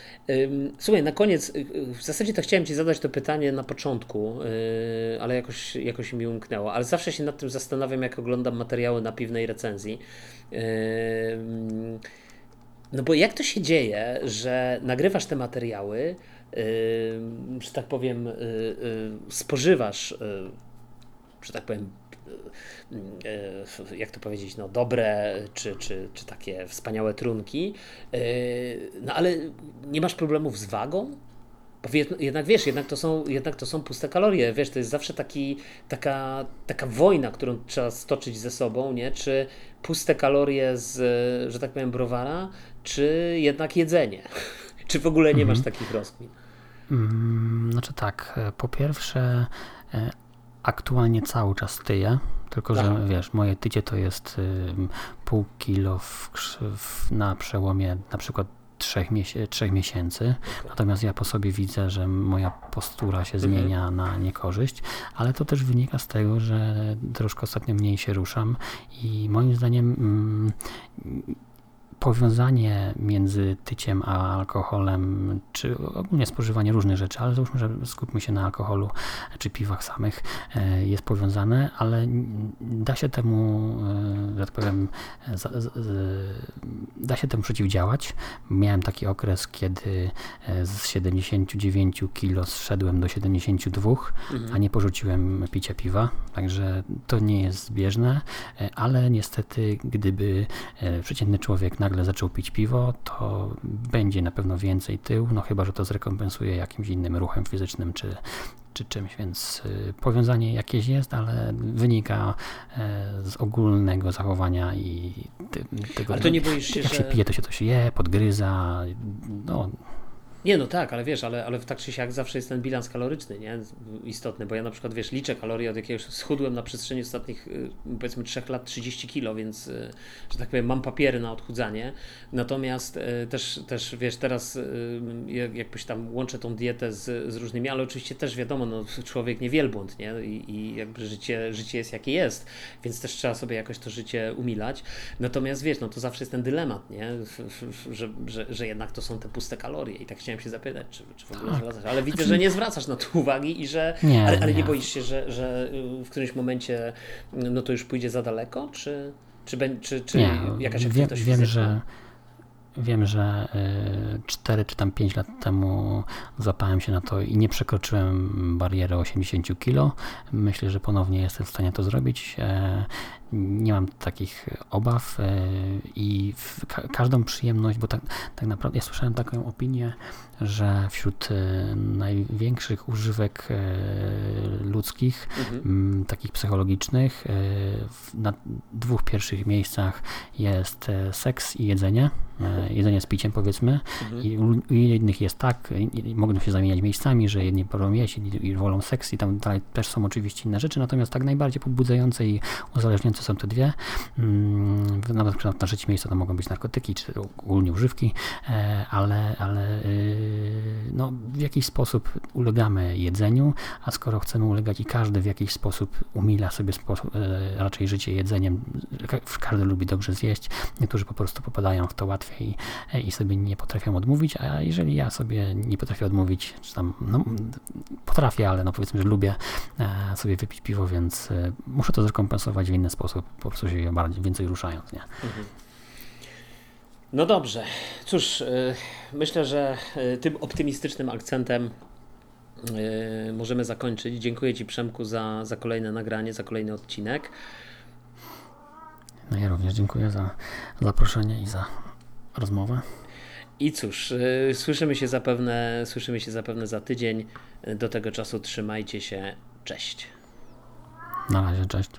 Słuchaj, na koniec, y, y, w zasadzie to chciałem Ci zadać to pytanie na początku, y, ale jakoś, jakoś mi umknęło. Ale zawsze się nad tym zastanawiam, jak oglądam materiały na piwnej recenzji. No bo jak to się dzieje, że nagrywasz te materiały, że tak powiem, spożywasz, że tak powiem, jak to powiedzieć, no, dobre czy, czy, czy takie wspaniałe trunki, no ale nie masz problemów z wagą? Jednak wiesz, jednak to, są, jednak to są puste kalorie, wiesz, to jest zawsze taki, taka, taka wojna, którą trzeba stoczyć ze sobą, nie? Czy puste kalorie z, że tak powiem, browara, czy jednak jedzenie? czy w ogóle nie masz mhm. takich rozkmin? Mm, znaczy tak, po pierwsze e, aktualnie cały czas tyję, tylko że wiesz, moje tycie to jest pół kilo w, w, na przełomie na przykład trzech, miesię trzech miesięcy. Natomiast ja po sobie widzę, że moja postura się mhm. zmienia na niekorzyść, ale to też wynika z tego, że troszkę ostatnio mniej się ruszam i moim zdaniem mm, powiązanie między tyciem a alkoholem, czy ogólnie spożywanie różnych rzeczy, ale załóżmy, że skupmy się na alkoholu czy piwach samych, e, jest powiązane, ale da się temu, e, że tak powiem, da się temu przeciwdziałać. Miałem taki okres, kiedy e, z 79 kg zszedłem do 72, mhm. a nie porzuciłem picia piwa, także to nie jest zbieżne, ale niestety, gdyby przeciętny człowiek nagle zaczął pić piwo, to będzie na pewno więcej tył, no chyba, że to zrekompensuje jakimś innym ruchem fizycznym czy, czy czymś, więc y, powiązanie jakieś jest, ale wynika e, z ogólnego zachowania i tego, ale to nie boisz się, jak że... się pije, to się coś je, podgryza, no nie, no tak, ale wiesz, ale, ale tak czy siak zawsze jest ten bilans kaloryczny, nie? Istotny, bo ja na przykład, wiesz, liczę kalorie od jakiegoś, schudłem na przestrzeni ostatnich, y, powiedzmy, 3 lat 30 kilo, więc, y, że tak powiem, mam papiery na odchudzanie, natomiast y, też, też wiesz, teraz jakbyś tam łączę tą dietę z, z różnymi, ale oczywiście też wiadomo, no, człowiek nie wielbłąd, nie? I, i jakby życie, życie jest jakie jest, więc też trzeba sobie jakoś to życie umilać, natomiast wiesz, no to zawsze jest ten dylemat, nie? Że, że, że jednak to są te puste kalorie i tak chciałem chciałem się zapytać, czy, czy w ogóle tak. zwracasz, ale widzę, znaczy... że nie zwracasz na to uwagi i że. Nie, ale, ale nie. nie boisz się, że, że w którymś momencie no to już pójdzie za daleko, czy, czy, czy, czy nie, jakaś aktywność wiem, wiem, że Wiem, że 4 y, czy tam 5 lat temu zapałem się na to i nie przekroczyłem bariery 80 kg. Myślę, że ponownie jestem w stanie to zrobić. E, nie mam takich obaw e, i każdą przyjemność, bo tak, tak naprawdę ja słyszałem taką opinię, że wśród e, największych używek ludzkich, mhm. takich psychologicznych, na dwóch pierwszych miejscach jest seks i jedzenie. E, jedzenie z piciem powiedzmy mhm. i u, jednych jest tak, mogą się zamieniać miejscami, że jedni wolą jeść i, i wolą seks i tam dalej też są oczywiście inne rzeczy, natomiast tak najbardziej pobudzające i uzależniające są te dwie. Mm, nawet na trzecie miejsce to mogą być narkotyki, czy ogólnie używki, e, ale, ale y, no, w jakiś sposób ulegamy jedzeniu, a skoro chcemy ulegać i każdy w jakiś sposób umila sobie sposób, e, raczej życie jedzeniem, każdy lubi dobrze zjeść, niektórzy po prostu popadają w to łatwiej łatwiej i sobie nie potrafią odmówić, a jeżeli ja sobie nie potrafię odmówić, czy tam, no, potrafię, ale no powiedzmy, że lubię e, sobie wypić piwo, więc e, muszę to zrekompensować w inny sposób, po prostu się bardziej, więcej ruszając, nie? Mhm. No dobrze. Cóż, e, myślę, że tym optymistycznym akcentem możemy zakończyć. Dziękuję Ci, Przemku, za, za kolejne nagranie, za kolejny odcinek. No ja również dziękuję za zaproszenie i za rozmowę. I cóż, słyszymy się zapewne, słyszymy się zapewne za tydzień. Do tego czasu trzymajcie się. Cześć. Na razie, cześć.